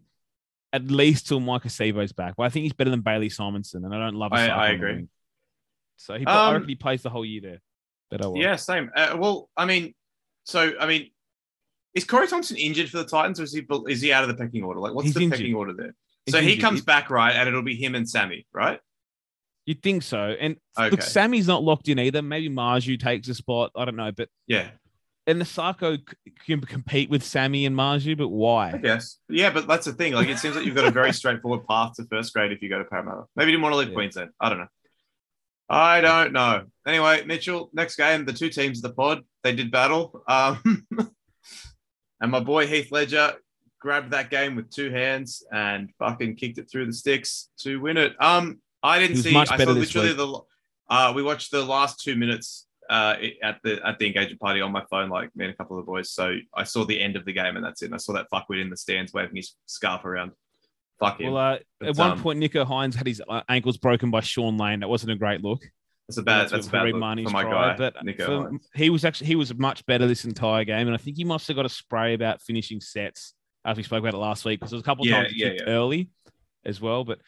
at least till Maika Sivo's back. But I think he's better than Bailey Simonsson, and I don't love. I- I agree. So he, I Um, reckon he plays the whole year there. Better well. Yeah, same. Uh, well, I mean, so I mean, is Corey Thompson injured for the Titans, or is he is he out of the pecking order? Like, what's He's the injured. pecking order there? He's so he comes back right, and it'll be him and Sammy, right? You'd think so. And Okay. look, Sammy's not locked in either. Maybe Marzhew takes a spot. I don't know, but Yeah, and Isaako c- can compete with Sammy and Marzhew, but why? I guess. Yeah, but that's the thing. Like, it seems like you've got a very straightforward path to first grade if you go to Parramatta. Maybe you didn't want to leave Yeah. Queensland. I don't know. I don't know. Anyway, Mitchell, next game, the two teams of the pod, they did battle. Um, and my boy Heath Ledger grabbed that game with two hands and fucking kicked it through the sticks to win it. Um, I didn't see. much I saw literally week. the. Uh, we watched the last two minutes uh, at the at the engagement party on my phone, like me and a couple of the boys. So I saw the end of the game, and that's it. And I saw that fuckwit in the stands waving his scarf around. Fuck him. Well, uh, But, at one um, point, Nicho Hynes had his uh, ankles broken by Shaun Lane. That wasn't a great look. that's a bad. That's That's a bad look for my tried, guy, but Nico. for- he was actually he was much better this entire game, and I think he must have got a spray about finishing sets. As we spoke about it last week, because there was a couple of Yeah, times yeah, yeah. early as well. But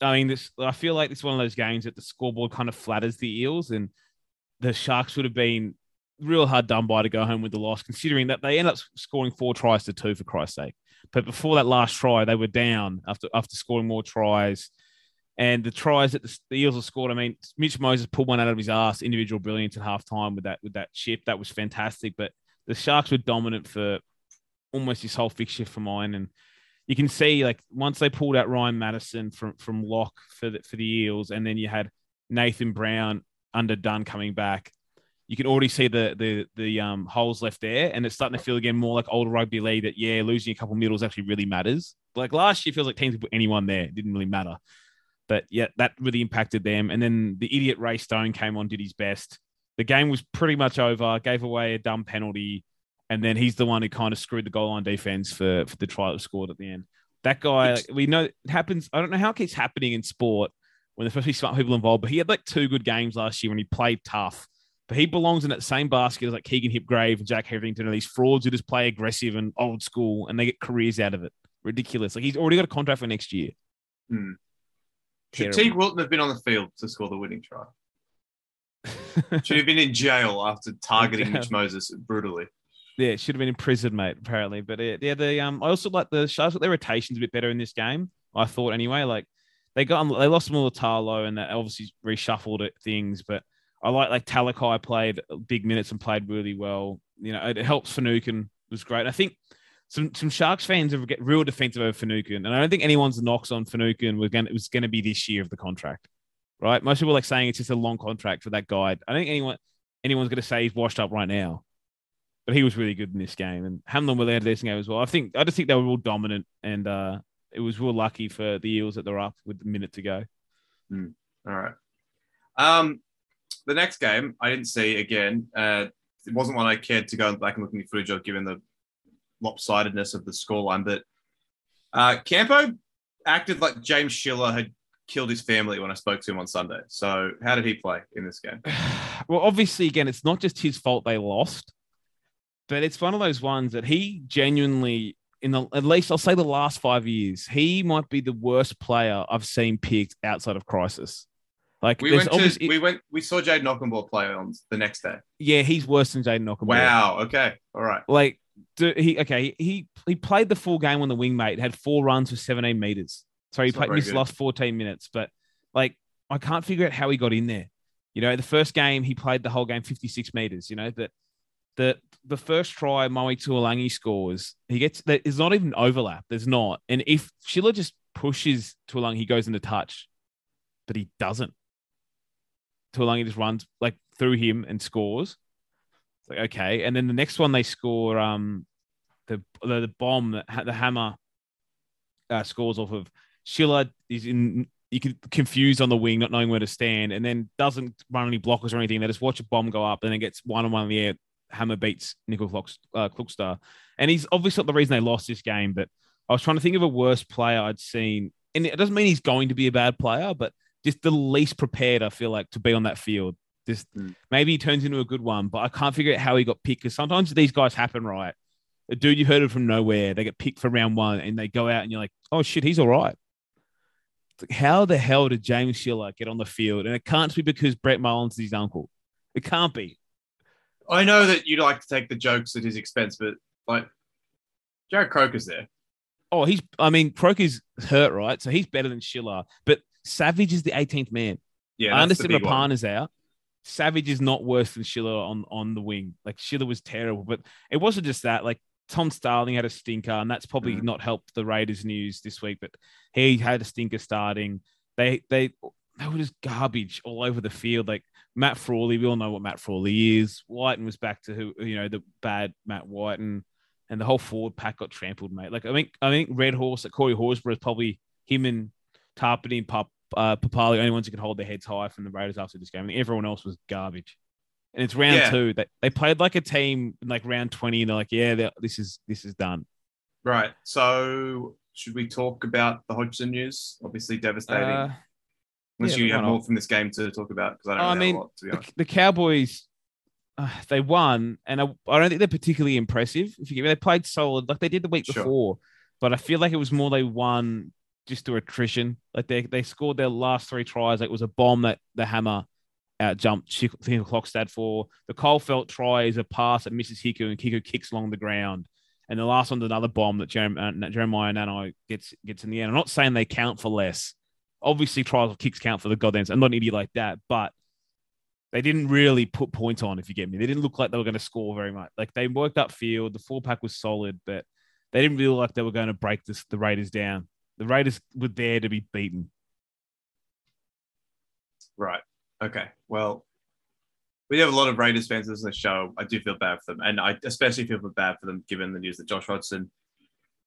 I mean, this I feel like it's one of those games that the scoreboard kind of flatters the Eels, and the Sharks would have been real hard done by to go home with the loss, considering that they ended up scoring four tries to two for Christ's sake. But before that last try, they were down after after scoring more tries. And the tries that the, the Eels have scored, I mean, Mitch Moses pulled one out of his ass, individual brilliance at halftime with that with that chip. That was fantastic. But the Sharks were dominant for almost this whole fixture for mine. And you can see like once they pulled out Ryan Matterson from from lock for the, for the Eels, and then you had Nathan Brown underdone coming back. You can already see the the the um, holes left there, and it's starting to feel again more like old rugby league. That yeah, losing a couple middles actually really matters. Like last year, feels like teams could put anyone there; it didn't really matter. But yeah, that really impacted them. And then the idiot Ray Stone came on, did his best. The game was pretty much over. Gave away a dumb penalty, and then he's the one who kind of screwed the goal line defense for for the try that was scored at the end. That guy, we know it happens. I don't know how it keeps happening in sport when there's supposed to be smart people involved, but he had like two good games last year when he played tough. But he belongs in that same basket as like Keegan Hipgrave and Jack Hetherington and these frauds who just play aggressive and old school and they get careers out of it. Ridiculous. Like he's already got a contract for next year. Hmm. Should. Teig Wilton have been on the field to score the winning try? Should have been in jail after targeting Mitch Moses brutally. Yeah, it should have been in prison, mate. Apparently, but yeah, the um, I also like the Sharks their rotations a bit better in this game. I thought anyway. Like they got they lost Mulitalo and that obviously reshuffled it, things. But I like like Talakai played big minutes and played really well. You know, it helps Finucane was great. I think some some Sharks fans have get real defensive over Finucane, and I don't think anyone's knocks on Finucane was going it was going to be this year of the contract, right? Most people are like saying it's just a long contract for that guy. I don't think anyone anyone's going to say he's washed up right now but he was really good in this game. And Hamlin were there this game as well. I think I just think they were all dominant, and uh, it was real lucky for the Eels that they're up with a minute to go. All right. Um, the next game I didn't see again. Uh, it wasn't one I cared to go back and look at the footage of, given the lopsidedness of the scoreline. But uh, Campo acted like James Schiller had killed his family when I spoke to him on Sunday. So how did he play in this game? well, obviously, again, it's not just his fault they lost, but it's one of those ones that he genuinely, in the at least I'll say the last five years, he might be the worst player I've seen picked outside of crisis. Like, We went to obviously- we went we saw Jade Knockenball play on the next day. yeah, he's worse than Jaden Knockenball. Wow. Okay. All right. Like, do, he okay? He he played the full game on the wing, mate. Had four runs for 17 meters. So he It's played missed good. last 14 minutes. But like, I can't figure out how he got in there. You know, the first game he played the whole game 56 meters. You know, but the the first try Moe Taulagi scores, he gets there's not even overlap. There's not. And if Schiller just pushes Taulagi, he goes into touch, but he doesn't. Taulagi just runs like through him and scores. It's like okay, and then the next one they score um the the, the bomb that the hammer uh, scores off of Schiller is in you could confused on the wing, not knowing where to stand, and then doesn't run any blockers or anything. They just watch a bomb go up, and then it gets one on one in the air. Hammer beats Nickel Klux, uh, and he's obviously not the reason they lost this game. But I was trying to think of a worse player I'd seen, and it doesn't mean he's going to be a bad player, but just the least prepared I feel like to be on that field. Just Mm. maybe he turns into a good one, but I can't figure out how he got picked because sometimes these guys happen right. A dude you heard of from nowhere, they get picked for round one and they go out and you're like, oh shit, he's all right. Like, how the hell did James Schiller get on the field? And it can't be because Brett Mullins is his uncle. It can't be. I know that you'd like to take the jokes at his expense, but like Jarrod Croker's there. Oh, he's, I mean, Croker's hurt, right? So he's better than Schiller, but Savage is the 18th man. Yeah, I the understand big one. Rapana's out. Savage is not worse than Schiller on, on the wing. Like Schiller was terrible, but it wasn't just that. Like Tom Starling had a stinker, and that's probably Mhm. not helped the Raiders news this week. But he had a stinker starting. They they they were just garbage all over the field. Like Matt Frawley, we all know what Matt Frawley is. Whiten was back to who you know the bad Matt Whiten, and the whole forward pack got trampled, mate. Like I think I think Red Horse, like Corey Horsburgh is probably him and Tapine and Pop uh, Papali, the only ones who could hold their heads high from the Raiders after this game. I think everyone else was garbage. And it's round Yeah. two. They, they played like a team in like round 20, and they're like, yeah, this is this is done. Right. So should we talk about the Hodgson news? Obviously devastating. Uh, Unless yeah, you have not? more from this game to talk about, because I don't I really mean, lot, to be the, honest. the Cowboys, uh, they won, and I, I don't think they're particularly impressive. If you give me, they played solid like they did the week Sure. before, but I feel like it was more they won just through attrition. Like they they scored their last three tries. Like it was a bomb that the hammer out jumped Clockstad for. The Kyle Feldt try is a pass that misses Hiku, and Hiku kicks along the ground. And the last one's another bomb that Jerem, uh, Jeremiah Nanai gets gets in the end. I'm not saying they count for less. Obviously, trials of kicks count for the goddamn. I'm not an idiot like that, but they didn't really put points on. If you get me, they didn't look like they were going to score very much. Like they worked up field. The full pack was solid, but they didn't look like they were going to break this, the Raiders down. The Raiders were there to be beaten. Right. Okay. Well, we have a lot of Raiders fans on the show. I do feel bad for them, and I especially feel bad for them given the news that Josh Hodgson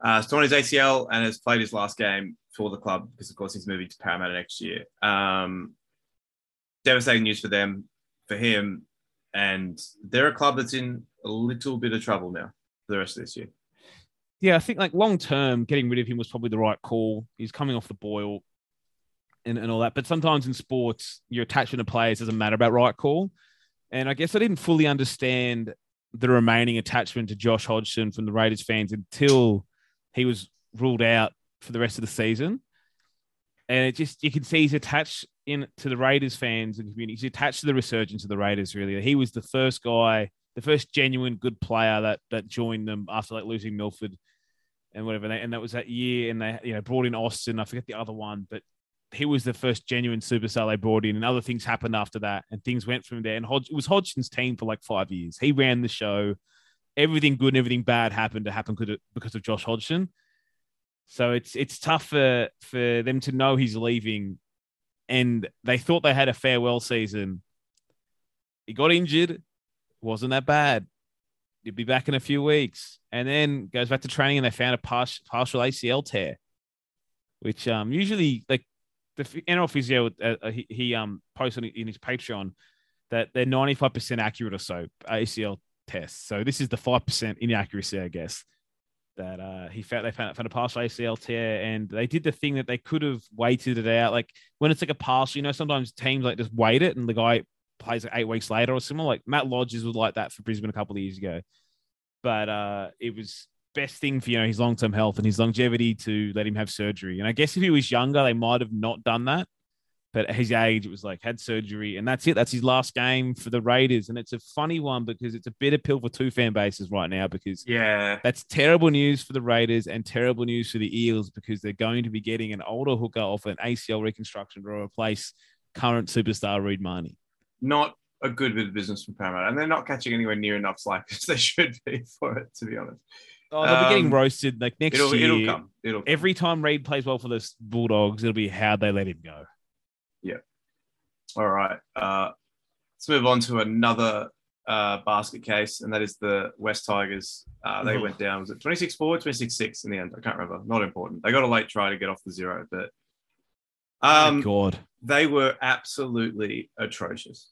uh, torn his ACL and has played his last game for the club because, of course, he's moving to Parramatta next year. Um, devastating news for them, for him, and they're a club that's in a little bit of trouble now for the rest of this year. Yeah, I think like long term, getting rid of him was probably the right call. He's coming off the boil and, and all that. But sometimes in sports, your attachment to players doesn't matter about right call. And I guess I didn't fully understand the remaining attachment to Josh Hodgson from the Raiders fans until he was ruled out for the rest of the season. and it just you can see he's attached in to the Raiders fans and community. He's attached to the resurgence of the Raiders. Really, he was the first guy, the first genuine good player that that joined them after like losing Milford and whatever. And that was that year, and they you know brought in Austin. I forget the other one, but he was the first genuine superstar they brought in, and other things happened after that, and things went from there. And Hodg- it was Hodgson's team for like five years. He ran the show. Everything good and everything bad happened to happen because of Josh Hodgson. So it's it's tough for for them to know he's leaving, and they thought they had a farewell season. He got injured, wasn't that bad. He'd be back in a few weeks, and then goes back to training, and they found a partial, ACL tear, which um usually like the NRL physio uh, uh, he, he um posted in his Patreon that they're ninety five percent accurate or so ACL tests. So this is the five percent inaccuracy, I guess that uh, he found they found, found a partial ACL tear, and they did the thing that they could have waited it out. Like when it's like a partial, you know, sometimes teams like just wait it, and the guy plays like eight weeks later or similar. Like Matt Lodges was like that for Brisbane a couple of years ago, but uh, it was best thing for you know his long term health and his longevity to let him have surgery. And I guess if he was younger, they might have not done that. But at his age, it was like had surgery, and that's it. That's his last game for the Raiders, and it's a funny one because it's a bitter pill for two fan bases right now. Because Yeah. that's terrible news for the Raiders and terrible news for the Eels because they're going to be getting an older hooker off an ACL reconstruction to replace current superstar Reed Mahoney. Not a good bit of business from Paramount, and they're not catching anywhere near enough slack as they should be for it, to be honest. Oh, they'll be getting Um, roasted like next It'll, year. it'll come. It'll come. Every time Reed plays well for the Bulldogs, it'll be how they let him go. All right. Uh, let's move on to another uh, basket case, and that is the West Tigers. Uh, they Mhm. went down. Was it 26 4, 26 6 in the end? I can't remember. Not important. They got a late try to get off the zero, but um, God. they were absolutely atrocious.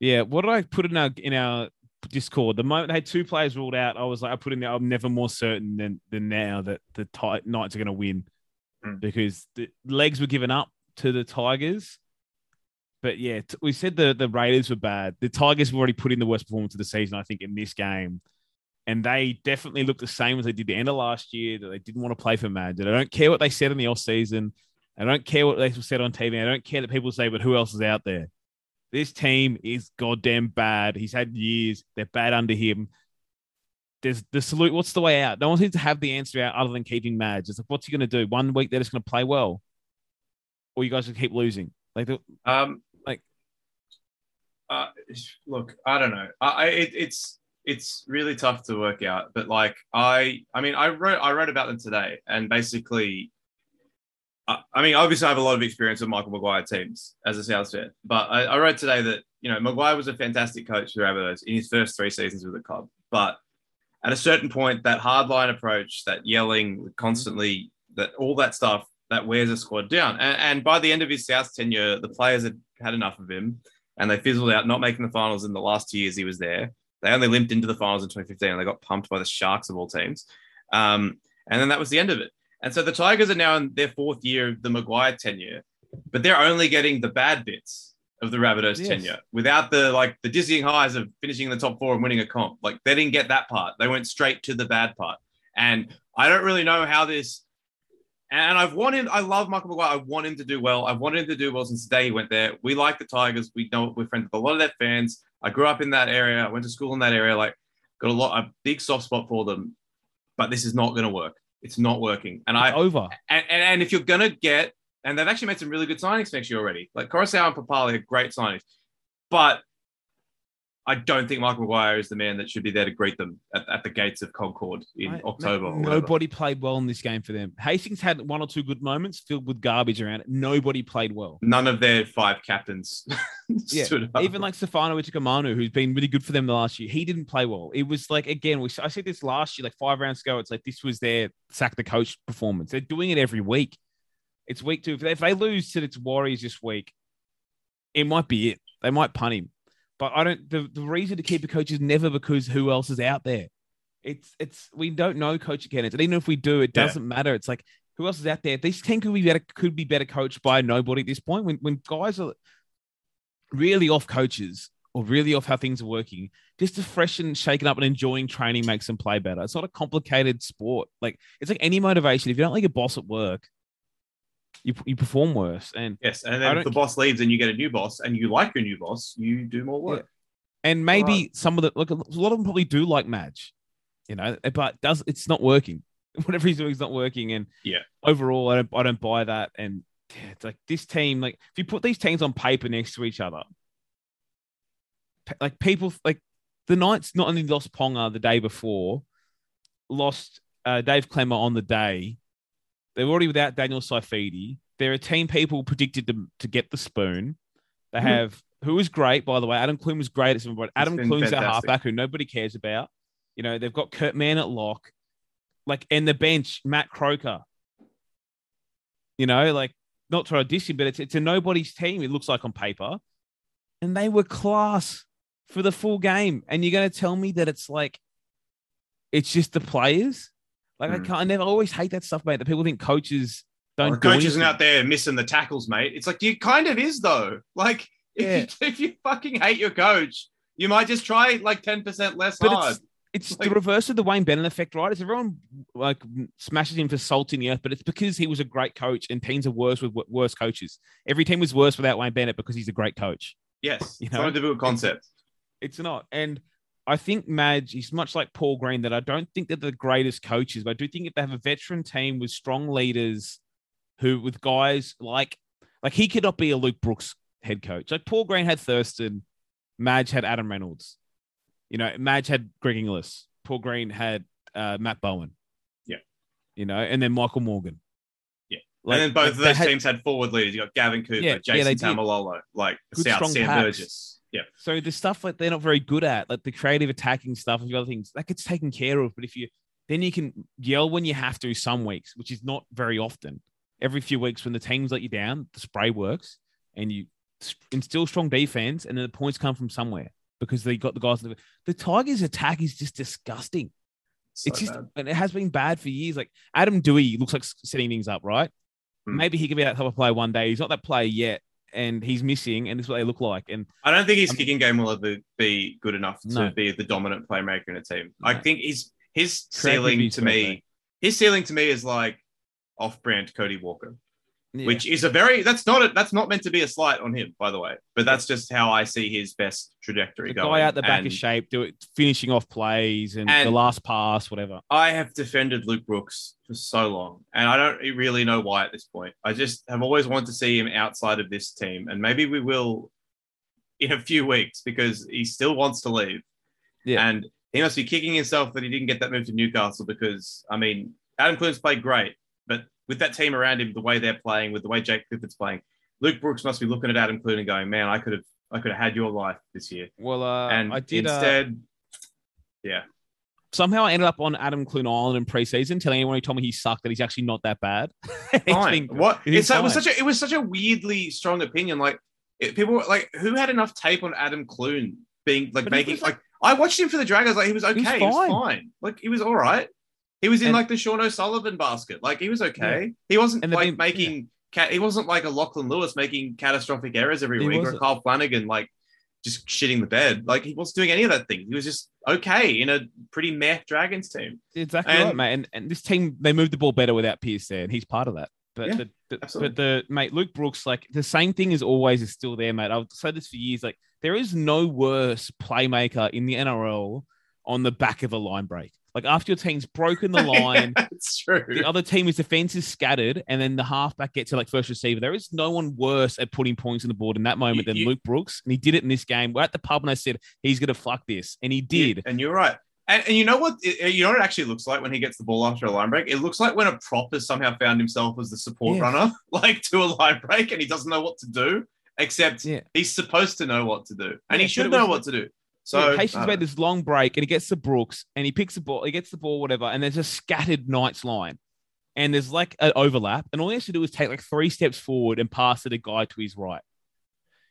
Yeah, what did I put in our in our Discord? The moment they had two players ruled out, I was like, I put in there. I'm never more certain than than now that the Ti- Knights are going to win Mm. because the legs were given up to the Tigers. But yeah, t- we said the the Raiders were bad. The Tigers have already put in the worst performance of the season, I think, in this game. And they definitely look the same as they did the end of last year, that they didn't want to play for Madge. I don't care what they said in the off season. I don't care what they said on TV. I don't care that people say, but who else is out there? This team is goddamn bad. He's had years. They're bad under him. There's the salute. What's the way out? No one seems to have the answer out other than keeping Madge. It's like, what's he going to do? One week they're just going to play well, or you guys will keep losing. Like, the- Um, uh, look, I don't know. I, I it, it's it's really tough to work out. But like, I I mean, I wrote I wrote about them today, and basically, I, I mean, obviously, I have a lot of experience with Michael Maguire teams as a South fan. But I, I wrote today that you know Maguire was a fantastic coach for Rabbitohs in his first three seasons with the club, but at a certain point, that hardline approach, that yelling constantly, that all that stuff that wears a squad down. And, and by the end of his South tenure, the players had had enough of him and they fizzled out, not making the finals in the last two years he was there. They only limped into the finals in 2015 and they got pumped by the Sharks of all teams. Um, and then that was the end of it. And so the Tigers are now in their fourth year of the Maguire tenure, but they're only getting the bad bits of the Rabbitohs Yes. tenure without the like the dizzying highs of finishing in the top four and winning a comp. Like they didn't get that part. They went straight to the bad part. And I don't really know how this. And I've wanted, I love Michael Maguire. I want him to do well. I wanted him to do well since the day he went there. We like the Tigers. We know we're friends with a lot of their fans. I grew up in that area. I went to school in that area. Like, got a lot, a big soft spot for them. But this is not going to work. It's not working. And I, over. and, and, and if you're going to get, and they've actually made some really good signings next year already. Like Koroisau and Papali are great signings. But I don't think Michael Maguire is the man that should be there to greet them at, at the gates of Concord in Mate, October. Nobody played well in this game for them. Hastings had one or two good moments filled with garbage around it. Nobody played well. None of their five captains Yeah, stood up. Even like Stefano Utoikamanu, who's been really good for them the last year, he didn't play well. It was like again, we I said this last year, like five rounds ago. It's like this was their sack the coach performance. They're doing it every week. It's week two. If they, if they lose to the Warriors this week, it might be it. They might punt him. But I don't. The, the reason to keep a coach is never because who else is out there. It's it's we don't know coach candidates, and even if we do, it doesn't matter. It's like who else is out there? This team could be better. Could be better coached by nobody at this point. When when guys are really off coaches or really off how things are working, just to freshen, shaken up, and enjoying training makes them play better. It's not a complicated sport. Like it's like any motivation. If you don't like a boss at work, you you perform worse. And Yes, and then if the boss leaves and you get a new boss and you like your new boss, you do more work. and maybe Right. some of the look, a lot of them probably do like Madge, you know, but does it's not working. Whatever he's doing is not working. And Yeah. overall, I don't I don't buy that. And yeah, it's like this team, like if you put these teams on paper next to each other, like people like the Knights not only lost Ponga the day before, lost uh, Dave Klemmer on the day. They're already without Daniel Saifiti. They're a team people predicted them to get the spoon. They Mhm. have who was great, by the way. Adam Clune was great at some point. Adam Clune's a halfback who nobody cares about. You know, they've got Kurt Mann at lock, like, and the bench, Matt Croker. You know, like, not to audition, but it's it's a nobody's team, it looks like on paper. And they were class for the full game. And you're gonna tell me that it's like it's just the players? Like I Hmm. can't I never I always hate that stuff, mate. That people think coaches don't the do coach isn't out there missing the tackles, mate. It's like you kind of is though. Like if, Yeah. you, if you fucking hate your coach, you might just try like ten percent less But hard. it's it's Like- the reverse of the Wayne Bennett effect, right? It's everyone like smashes him for salt in the earth, but it's because he was a great coach and teams are worse with worse coaches. Every team was worse without Wayne Bennett because he's a great coach. Yes, You know? it's not a difficult concept. It's not. And I think Madge, is much like Paul Green, that I don't think they're the greatest coaches, but I do think if they have a veteran team with strong leaders who with guys like like he could not be a Luke Brooks head coach. Like Paul Green had Thurston, Madge had Adam Reynolds. You know, Madge had Greg Inglis. Paul Green had uh, Matt Bowen. Yeah. You know, and then Michael Morgan. Yeah. Like, and then both of those had- teams had forward leaders. You got Gavin Cooper, Yeah, yeah, Jason did. Taumalolo, like Good, South Sam. Burgess. Yeah. So the stuff like they're not very good at, like the creative attacking stuff and the other things, that gets taken care of. But if you then you can yell when you have to some weeks, which is not very often. Every few weeks when the teams let you down, the spray works and you instill strong defense, and then the points come from somewhere because they got the guys. The Tigers' attack is just disgusting. So it's just bad. and it has been bad for years. Like Adam Doueihi looks like setting things up, right? Hmm. Maybe he could be that type of player one day. He's not that player yet, and he's missing, and this is what they look like. And I don't think his I'm- kicking game will ever be good enough to No. be the dominant playmaker in a team. I think his his ceiling to me, his ceiling to me is like off-brand Cody Walker, yeah. which is a very that's not a, that's not meant to be a slight on him, by the way. But that's just how I see his best trajectory the going. guy out the back And of shape, do it, finishing off plays and, the last pass, whatever. I have defended Luke Brooks for so long, and I don't really know why at this point. I just have always wanted to see him outside of this team, and maybe we will in a few weeks because he still wants to leave. Yeah. And he must be kicking himself that he didn't get that move to Newcastle because, I mean, Adam Clune's played great, but with that team around him, the way they're playing, with the way Jake Clifford's playing, Luke Brooks must be looking at Adam Clune and going, man, I could have. I could have had your life this year, Well, uh, and I did. uh, instead, Yeah. somehow I ended up on Adam Clune Island in preseason, telling anyone who told me he sucked that he's actually not that bad. Fine. been- What? It's it was such a it was such a weirdly strong opinion. Like it, people were like, who had enough tape on Adam Clune being like But making was, like I watched him for the Dragons. Like he was okay. was He was fine. fine. Like he was all right. He was in And- like the Sean O'Sullivan basket. Like he was okay. He wasn't like been- making. Ca- he wasn't like a Lachlan Lewis making catastrophic errors every He week or wasn't. Kyle Flanagan like just shitting the bed. Like he wasn't doing any of that thing. He was just okay in a pretty meh Dragons team. Exactly And- right, mate. And, and this team, they moved the ball better without Pearce there, and he's part of that. But Yeah, the, the but the mate Luke Brooks, like the same thing is always is still there, mate. I've said this for years. Like there is no worse playmaker in the NRL on the back of a line break. Like after your team's broken the line, it's true. the other team's defense is scattered, and then the halfback gets to like first receiver. There is no one worse at putting points on the board in that moment You- than you- Luke Brooks, and he did it in this game. We're at the pub, and I said he's gonna fuck this, and he did. And you're right. And, and you know what? it- you know what it actually looks like when he gets the ball after a line break. It looks like when a prop has somehow found himself as the support Yeah. runner, like to a line break, and he doesn't know what to do. Except Yeah. he's supposed to know what to do, and he should know was- what to do. So So uh, made this long break and he gets to Brooks and he picks the ball, he gets the ball, whatever, and there's a scattered Knights line. And there's like an overlap, and all he has to do is take like three steps forward and pass to the guy to his right.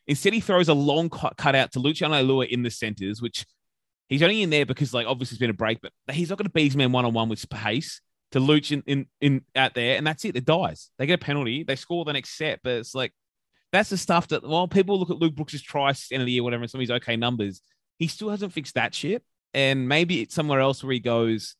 Instead, he throws a long cut, cut out to Luciano Leilua in the centers, which he's only in there because like obviously it's been a break, but he's not going to beat his man one on one with pace to Luch in, in in out there, and that's it. It dies. They get a penalty, they score the next set, but it's like that's the stuff that well, people look at Luke Brooks' tries end of the year, whatever, and some of his okay numbers. He still hasn't fixed that shit, and maybe it's somewhere else where he goes.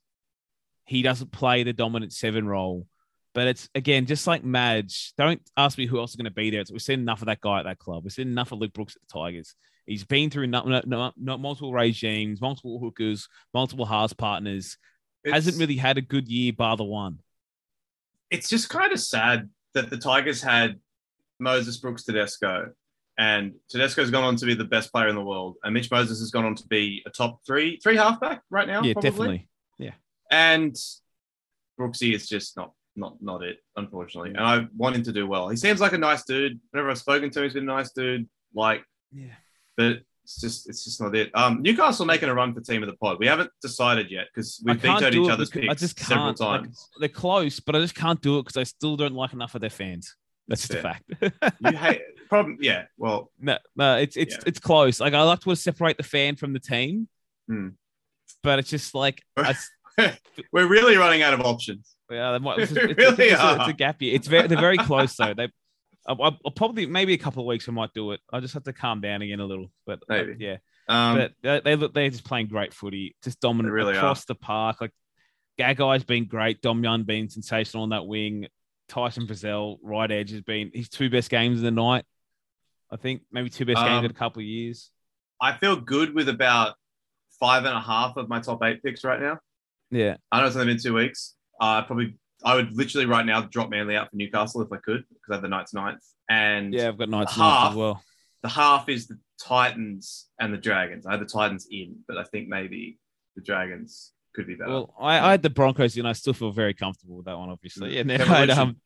He doesn't play the dominant seven role But it's again just like Madge. Don't ask me who else is going to be there. It's, we've seen enough of that guy at that club. We've seen enough of Luke Brooks at the Tigers. He's been through not, not, not, multiple regimes, multiple hookers, multiple halves partners. Hasn't really had a good year, bar the one. it's just kind of sad that the Tigers had Moses Brooks Tedesco, and Tedesco's gone on to be the best player in the world, and Mitch Moses has gone on to be a top three three halfback right now. yeah, probably. definitely. Yeah. And Brooksy is just not not not it, unfortunately. And I want him to do well. He seems like a nice dude. Whenever I've spoken to him, he's been a nice dude. Like, Yeah. but it's just it's just not it. Um, Newcastle making a run for team of the pod. We haven't decided yet because we've vetoed each other's picks I just several can't, like, times. They're close, but I just can't do it because I still don't like enough of their fans. That's just a fact. you hate problem. Yeah. Well, no, no, it's it's Yeah. it's close. Like I like to separate the fan from the team, Hmm. but it's just like I, we're really running out of options. Yeah, they might, it's, it's, really it's, a, it's are. a gap year. It's very they're very close though. They, I'll, I'll probably maybe a couple of weeks I might do it. I just have to calm down again a little. But uh, yeah, Um, but they, they look they're just playing great footy, just dominant really across the park. Like Gagai's been great. Dom Young being sensational on that wing. Tyson Frizell, right edge, has been his two best games of the night. I think maybe two best games Um, in a couple of years. I feel good with about five and a half of my top eight picks right now. Yeah, I know it's only been two weeks. Uh, probably I would literally right now drop Manly out for Newcastle if I could because I have the Knights ninth. And yeah, I've got Knights half. as well. the half is the Titans and the Dragons. I had the Titans in, but I think maybe the Dragons could be better. Well, I, I had the Broncos in. I still feel very comfortable with that one, obviously. Mm. And then I had um,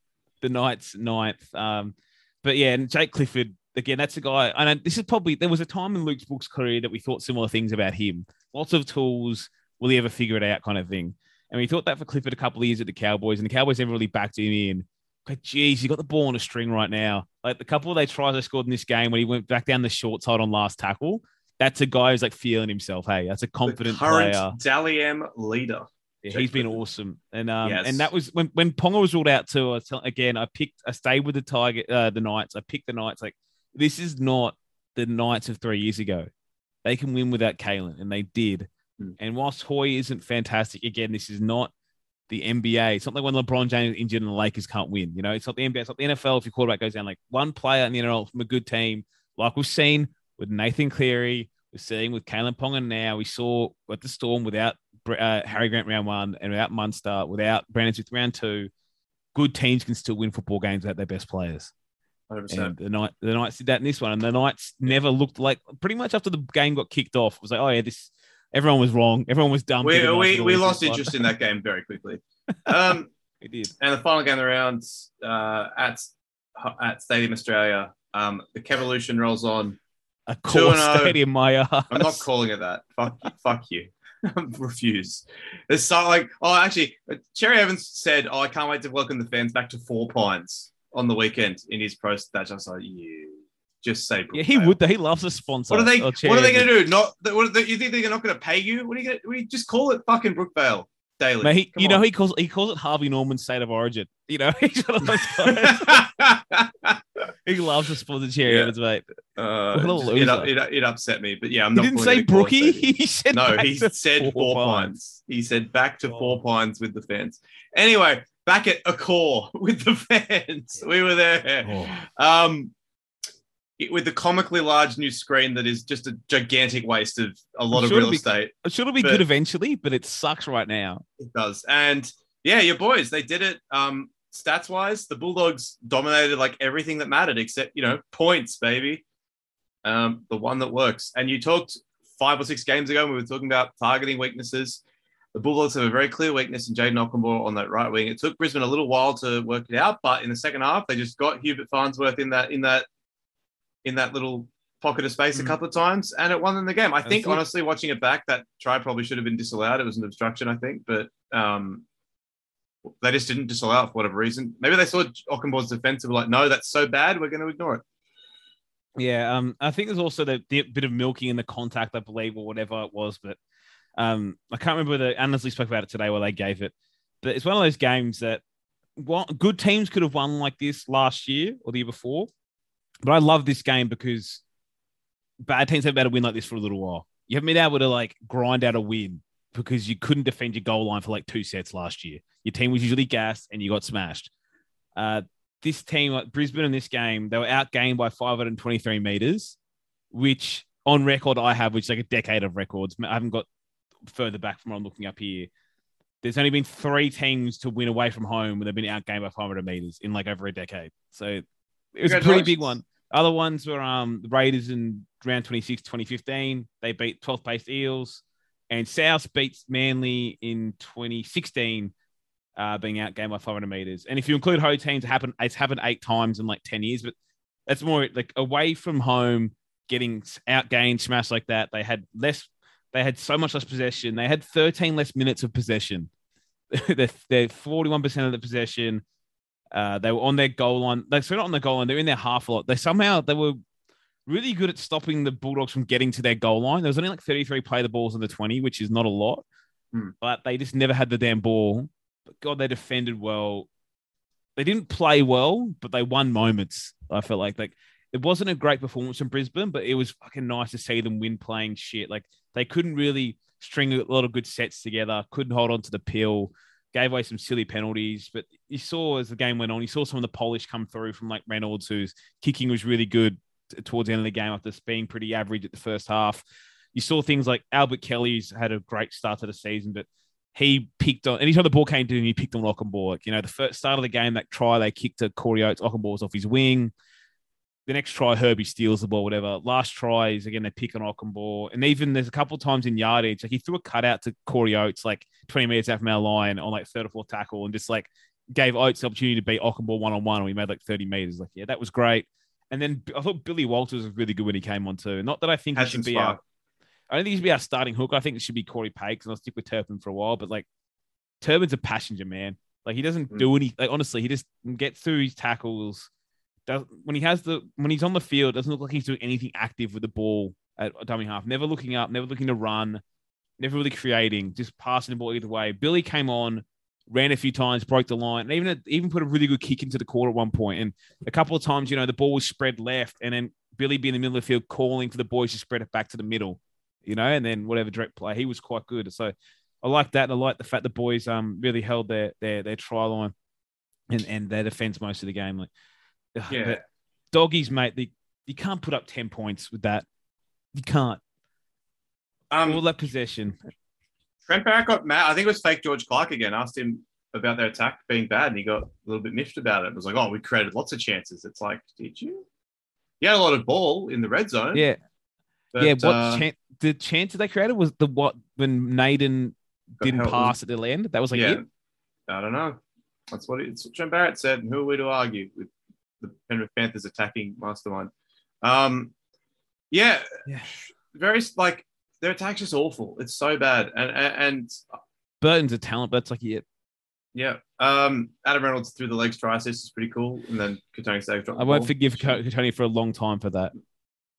the Knights ninth. Um, but yeah, and Jake Clifford again. That's a guy. And this is probably there was a time in Luke's Book's career that we thought similar things about him. Lots of tools. Will he ever figure it out? Kind of thing. And we thought that for Clifford a couple of years at the Cowboys, and the Cowboys never really backed him in. But geez, you got the ball on a string right now. Like the couple of they tries I scored in this game when he went back down the short side on last tackle. That's a guy who's like feeling himself. Hey, that's a confident the current player. Dally M leader. Yeah, he's been awesome, and um, Yes. and that was when when Ponga was ruled out too. I was tell, again, I picked, I stayed with the Tiger, uh, the Knights. I picked the Knights. Like this is not the Knights of three years ago. They can win without Kalyn, and they did. Hmm. And whilst Hoy isn't fantastic, again, this is not the NBA. It's not like when LeBron James is injured and the Lakers can't win. You know, it's not the NBA. It's not the NFL. If your quarterback goes down, like one player in the NFL from a good team, like we've seen with Nathan Cleary, we're seeing with Kalyn Ponga now. We saw at the Storm without uh, Harry Grant round one and without Munster, without Brandon Smith round two. Good teams can still win football games without their best players. 100%. And the night the Knights did that in this one, and the Knights never looked like pretty much after the game got kicked off. It was like, oh yeah, this everyone was wrong, everyone was dumb. we we, we lost interest in that game very quickly. Um, We did. and the final game of the round uh, at at Stadium Australia, um, the Kevolution rolls on. Accor oh. stadium, my ass. I'm not calling it that. Fuck, you- fuck you. Refuse. There's so like, oh, actually, Cherry Evans said, "Oh, I can't wait to welcome the fans back to Four Pines on the weekend." In his post, that just like, you just say, Yeah, he would. He loves a sponsor. What are they? or What are they to do? Not what are they, you think they're not going to pay you? What are you going? We just call it fucking Brookvale Daily. Mate, he, Come you know on. he calls he calls it Harvey Norman state of origin. You know he's one of those guys. he loves the sponsor Cherry Yeah. Mate. Uh, What a just- it, loser. it, it upset me, but yeah, I'm He not. didn't say Brookie. He said No, back he to said four, Pines. He said back to four pines with the fans. Anyway, back at Accor with the fans. We were there. Oh. Um, it- with the comically large new screen that is just a gigantic waste of a lot of real be- estate. It should be But- good eventually, but it sucks right now. It does. And yeah, your boys, they did it. Um, stats wise, the Bulldogs dominated like everything that mattered except, you know, points, baby. Um, the one that works. And you talked five or six games ago, when we were talking about targeting weaknesses. The Bulldogs have a very clear weakness in Jayden Okunbor on that right wing. It took Brisbane a little while to work it out, but in the second half, they just got Herbie Farnworth in that in that in that little pocket of space a Mm. couple of times, and it won them the game. I think honestly, watching it back, that try probably should have been disallowed. It was an obstruction, I think, but um, they just didn't disallow it for whatever reason. Maybe they saw Okunbor's defense and were like, "No, that's so bad, we're going to ignore it." Yeah, um, I think there's also the, the bit of milking in the contact, I believe, or whatever it was. But um, I can't remember the Annesley spoke about it today where they gave it. But it's one of those games that what good teams could have won like this last year or the year before. But I love this game because bad teams have been able to win like this for a little while. You haven't been able to like grind out a win because you couldn't defend your goal line for like two sets last year. Your team was usually gassed and you got smashed. Uh, this team, like Brisbane in this game, they were outgained by 523 meters, which on record I have, which is like a decade of records. I haven't got further back from what I'm looking up here. There's only been three teams to win away from home when they've been outgained by 500 meters in like over a decade. So it was a pretty big one. Other ones were um the Raiders in round 26, 2015. They beat 12th placed Eels. And South beats Manly in 2016, uh, being outgained by 500 meters. And if you include home teams, it happened, it's happened eight times in like 10 years, but that's more like away from home, getting outgained, smashed like that. They had less, they had so much less possession. They had 13 less minutes of possession. they're, they're 41% of the possession. Uh, they were on their goal line. They're not on the goal line. They're in their half a lot. They somehow they were really good at stopping the Bulldogs from getting to their goal line. There was only like 33 play the balls in the 20, which is not a lot, Hmm. but they just never had the damn ball. But God, they defended well. They didn't play well, but they won moments. I felt like like it wasn't a great performance from Brisbane, but it was fucking nice to see them win playing shit. Like they couldn't really string a lot of good sets together, couldn't hold on to the pill, gave away some silly penalties. But you saw as the game went on, you saw some of the polish come through from like Reynolds, whose kicking was really good towards the end of the game after being pretty average at the first half. You saw things like Albert Kelly's had a great start to the season, but he picked on anytime the ball came to him, he picked on Okunbor. Like, you know, the first start of the game, that try they kicked to Corey Oates, Okunbor was off his wing. The next try, Herbie steals the ball, whatever. Last try is again they pick on Okunbor, and even there's a couple of times in yardage, like he threw a cutout to Corey Oates, like 20 meters out from our line on like third or fourth tackle, and just like gave Oates the opportunity to beat Okunbor one on one, and we made like 30 meters. Like, yeah, that was great. And then I thought Billy Walters was really good when he came on too. Not that I think he should be our. I don't think he should be our starting hook. I think it should be Cory Paix, and I'll stick with Turpin for a while. But like, Turpin's a passenger man. Like he doesn't Mm. do any. Like honestly, he just gets through his tackles. When he has the when he's on the field, doesn't look like he's doing anything active with the ball at dummy half. Never looking up, never looking to run, never really creating, just passing the ball either way. Billy came on, ran a few times, broke the line, and even even put a really good kick into the court at one point. And a couple of times, you know, the ball was spread left, and then Billy being in the middle of the field calling for the boys to spread it back to the middle, you know, and then whatever direct play. He was quite good. So I like that. And I like the fact the boys um really held their their their try line and, and their defense most of the game. Like Yeah. but doggies, mate, they, you can't put up 10 points with that. You can't. Um, All that possession. Trent Barrett got mad. I think it was fake George Clark again. Asked him about their attack being bad, and he got a little bit miffed about it. It was like, "Oh, we created lots of chances." It's like, did you? You had a lot of ball in the red zone. Yeah. but, yeah. What uh, chan- the chance that they created was the what when Naden didn't held- pass at the end. That was like yeah, it. I don't know. That's what it's what Trent Barrett said, and who are we to argue with the Penrith Panthers attacking mastermind? Um, yeah, Yeah. very like their attack's just awful. It's so bad, and and, and Burton's a talent, but it's like it. yeah, um, Adam Reynolds through the legs try assist is pretty cool, and then Kotoni dropped I won't ball. forgive Tony for a long time for that.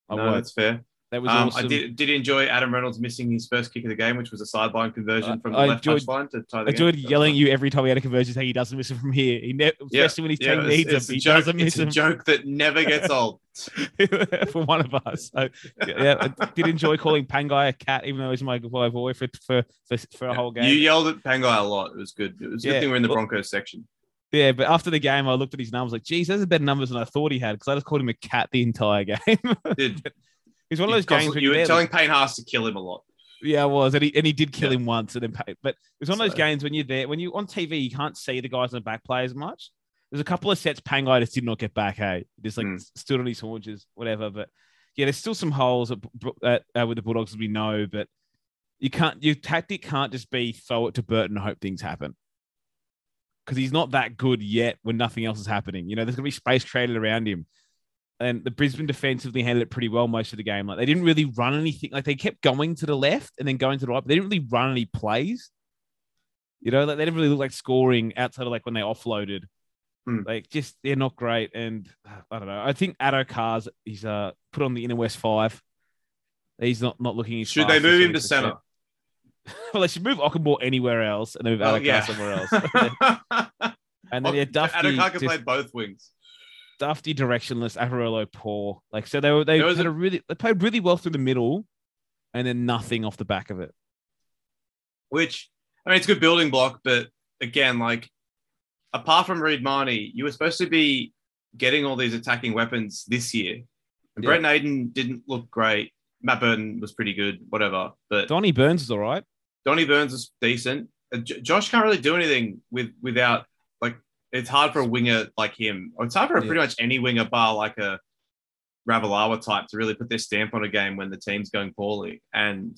I No, won't. that's fair. That was Um, awesome. I did did enjoy Adam Reynolds missing his first kick of the game, which was a sideline conversion I- from the I left enjoyed- touchline to tie the I enjoyed game. yelling at you every time he had a conversion saying he doesn't miss it from here. He ne- Yeah, especially when his Yeah, team it's, needs it's him. a He joke. doesn't miss It's a joke that never gets old. for one of us. So, yeah, I did enjoy calling Pangai a cat, even though he's my, my boy for for for, for a whole game. You yelled at Pangai a lot. It was good. It was a good thing we're in the Broncos section. Yeah, but after the game, I looked at his numbers like, geez, those are better numbers than I thought he had because I just called him a cat the entire game. He's one of those games where you you're were telling Payne Haas to kill him a lot. Yeah, I was, and he, and he did kill Yeah. him once, and then pay, but it's one of those games when you're there, when you on TV, you can't see the guys in the back play as much. There's a couple of sets Pangai just did not get back. Hey, just like Mm. stood on his haunches, whatever. But yeah, there's still some holes at, at, uh, with the Bulldogs as we know, but you can't. Your tactic can't just be throw it to Burton and hope things happen because he's not that good yet when nothing else is happening. You know, there's gonna be space created around him. And the Brisbane defensively handled it pretty well most of the game. Like they didn't really run anything. Like they kept going to the left and then going to the right, but they didn't really run any plays. You know, like they didn't really look like scoring outside of like when they offloaded. Hmm. Like just they're not great. And I don't know. I think Addo-Carr's he's uh put on the inner west five. He's not not looking. as Should they move him to center? well, they should move Okunbor anywhere else and then move Oh, Addo yeah. somewhere else. and then yeah, Dufty Addo-Carr can just- play both wings. Dufty directionless, Averillo poor. Like so, they were they had a- a really they played really well through the middle, and then nothing off the back of it. which I mean, it's a good building block, but again, like apart from Reed Mahoney, you were supposed to be getting all these attacking weapons this year. And Yeah. Brett Naden didn't look great. Matt Burton was pretty good, whatever. But Donnie Burns is all right. Donnie Burns is decent. Uh, Josh can't really do anything with without it's hard for a winger like him. Or it's hard for Yeah. pretty much any winger bar like a Ravalawa type to really put their stamp on a game when the team's going poorly. And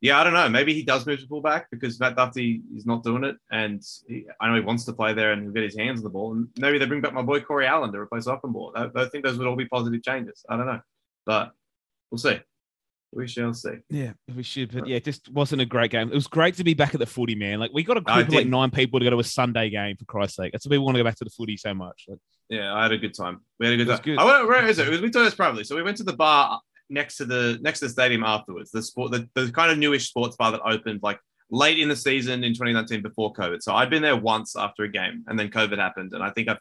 yeah, I don't know. Maybe he does move to fullback because Matt Dufty is not doing it, and he, I know he wants to play there and he'll get his hands on the ball. And maybe they bring back my boy Corey Allen to replace Okunbor. I, I think those would all be positive changes. I don't know, but we'll see. We shall see. Yeah, we should, but yeah, it just wasn't a great game. It was great to be back at the footy, man. Like we got a group of like nine people to go to a Sunday game for Christ's sake. That's why we want to go back to the footy so much. Like, Yeah, I had a good time. We had a good time. good. I went, where is it? it was, we told us privately. So we went to the bar next to the next to the stadium afterwards. The sport, the, the kind of newish sports bar that opened like late in the season in 2019 before COVID. So I'd been there once after a game, and then COVID happened, and I think I've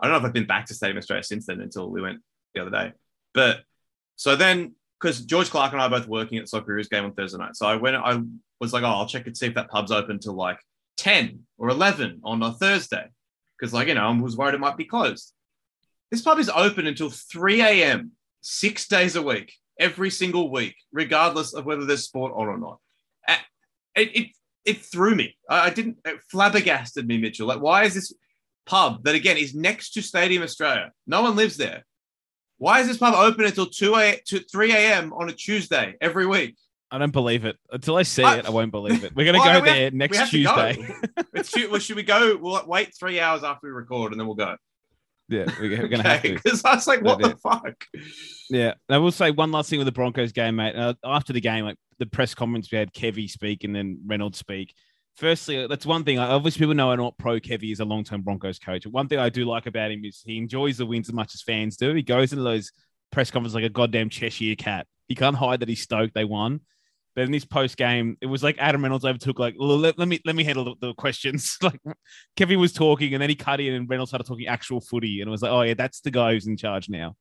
I don't know if I've been back to Stadium Australia since then until we went the other day. But so then because George Clark and I are both working at Socceroos game on Thursday night, so I went. I was like, oh, I'll check and see if that pub's open till like 10 or 11 on a Thursday because like you know I was worried it might be closed. This pub is open until 3 a.m. six days a week, every single week, regardless of whether there's sport on or not. It it, it threw me. I didn't it flabbergasted me, Mitchell. Like, why is this pub that again is next to Stadium Australia? No one lives there. Why is this pub open until 2 a to 3 a.m. on a Tuesday every week? I don't believe it until I see I- it. I won't believe it. We're gonna Well, go we have- there we next to go. Tuesday. It's too, well, should we go? We'll wait three hours after we record and then we'll go. yeah, we're, we're gonna have to. Because I was like, what the fuck? Yeah, I will say one last thing with the Broncos game, mate. Uh, after the game, like the press conference, we had Kevy speak and then Reynolds speak. Firstly, that's one thing. Obviously, people know I'm not pro Kevy as a long-term Broncos coach. But One thing I do like about him is he enjoys the wins as much as fans do. He goes into those press conferences like a goddamn Cheshire cat. He can't hide that he's stoked they won. But in this post game, it was like Adam Reynolds overtook. Like, let, let me let me handle the, the questions. like, Kevy was talking, and then he cut in, and Reynolds started talking actual footy, and it was like, oh yeah, that's the guy who's in charge now,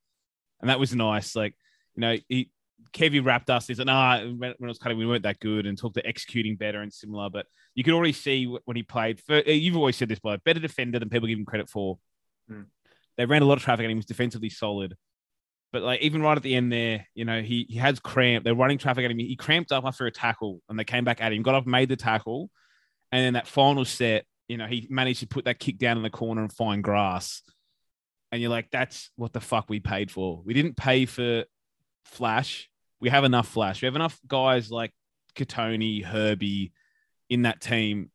and that was nice. Like, you know, he Kevy wrapped us. Like, nah, Reynolds cutting, we weren't that good, and talked to executing better and similar. But you could already see when he played. For, uh, you've always said this, but better defender than people give him credit for. Hmm. They ran a lot of traffic, and he was defensively solid. But like even right at the end there, you know, he he has cramp. They're running traffic at him. He cramped up after a tackle, and they came back at him. Got up, made the tackle, and then that final set, you know, he managed to put that kick down in the corner and find grass. And you're like, that's what the fuck we paid for. We didn't pay for flash. We have enough flash. We have enough guys like Kotoni, Herbie in that team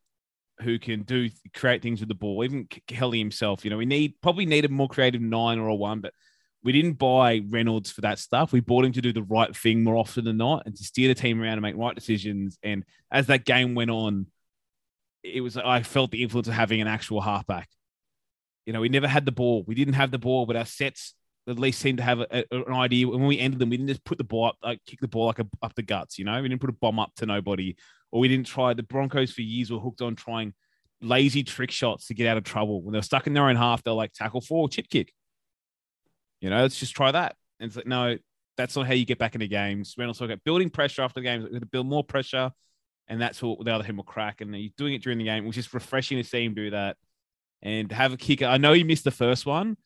who can do create things with the ball. Even Kelly himself, you know, we need probably need a more creative nine or a one, but we didn't buy Reynolds for that stuff. We bought him to do the right thing more often than not and to steer the team around and make right decisions. And as that game went on, it was I felt the influence of having an actual halfback. You know, we never had the ball. We didn't have the ball, but our sets at least seemed to have a, a- an idea. When we ended them, we didn't just put the ball up, like kick the ball like a, up the guts. You know, we didn't put a bomb up to nobody, or we didn't try. The Broncos for years were hooked on trying lazy trick shots to get out of trouble. When they were stuck in their own half, they're like tackle four, chip kick. You know, let's just try that. And it's like, no, that's not how you get back into games. Reynolds talking about building pressure after the games. We're going to build more pressure, and that's what the other team will crack. And he's doing it during the game. which is refreshing to see him do that and have a kicker. I know he missed the first one,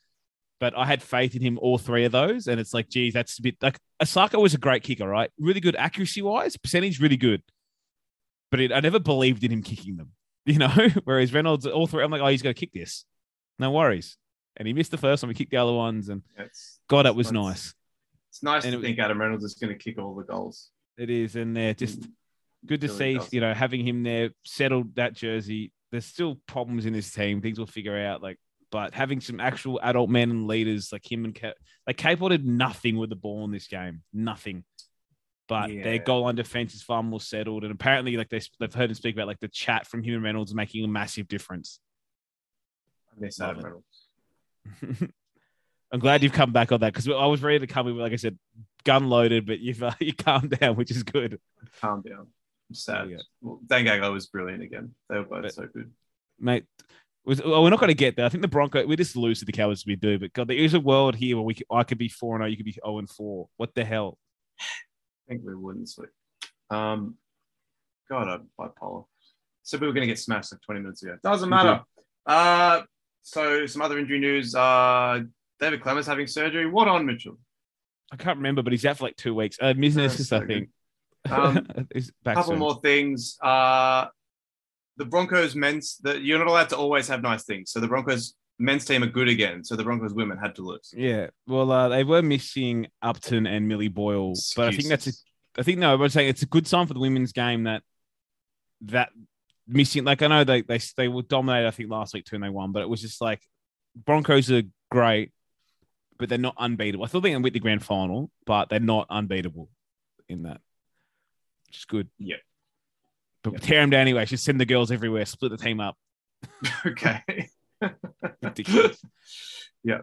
but I had faith in him all three of those. And it's like, geez, that's a bit like Isaako was a great kicker, right? Really good accuracy wise, percentage really good. But it, I never believed in him kicking them, you know. Whereas Reynolds, all three, I'm like, oh, he's going to kick this, no worries. And he missed the first one. We kicked the other ones, and It's, God, that was nice. It's nice And to it- think Adam Reynolds is going to kick all the goals. It is, and they're just mm. good to Really see. does. You know, having him there, settled that jersey. There's still problems in this team. Things will figure out. Like, but having some actual adult men and leaders like him and Cap, like Capewell did nothing with the ball in this game, nothing. But their goal line defense is far more settled, and apparently, like they, they've heard him speak about, like the chat from Human Reynolds making a massive difference. I miss Love Adam Reynolds. I'm glad you've come back on that because I was ready to come in, like I said, gun loaded, but you've uh, you calmed down, which is good. Calm down. I'm sad. Yeah. Well, Dangago was brilliant again. They were both But- so good. mate. Was, oh, we're not going to get there. I think the Bronco. We just lose to the Cowboys. We do, but God, there is a world here where we could, I could be four and zero. You could be zero and four. What the hell? I think we wouldn't sleep. Um, God, I'm bipolar. So we were going to get smashed like 20 minutes ago. Doesn't do. matter. Uh, so some other injury news. Uh, David Clemens having surgery. What on Mitchell? I can't remember, but he's out for like two weeks. Uh, meniscus, so I think. Um, A couple soon. more things. Uh, the Broncos men's. The, you're not allowed to always have nice things. So the Broncos men's team are good again. So the Broncos women had to lose. Yeah, well, uh, they were missing Upton and Millie Boyle, but I think that's a, Excuses. I think no, I was saying it's a good sign for the women's game that that missing. Like I know they they they were dominated, I think last week too, and they won, but it was just like Broncos are great, but they're not unbeatable. I thought they can win the grand final, but they're not unbeatable in that, which is good. Yeah. But tear them down anyway. Just send the girls everywhere, split the team up. okay. Ridiculous. yeah.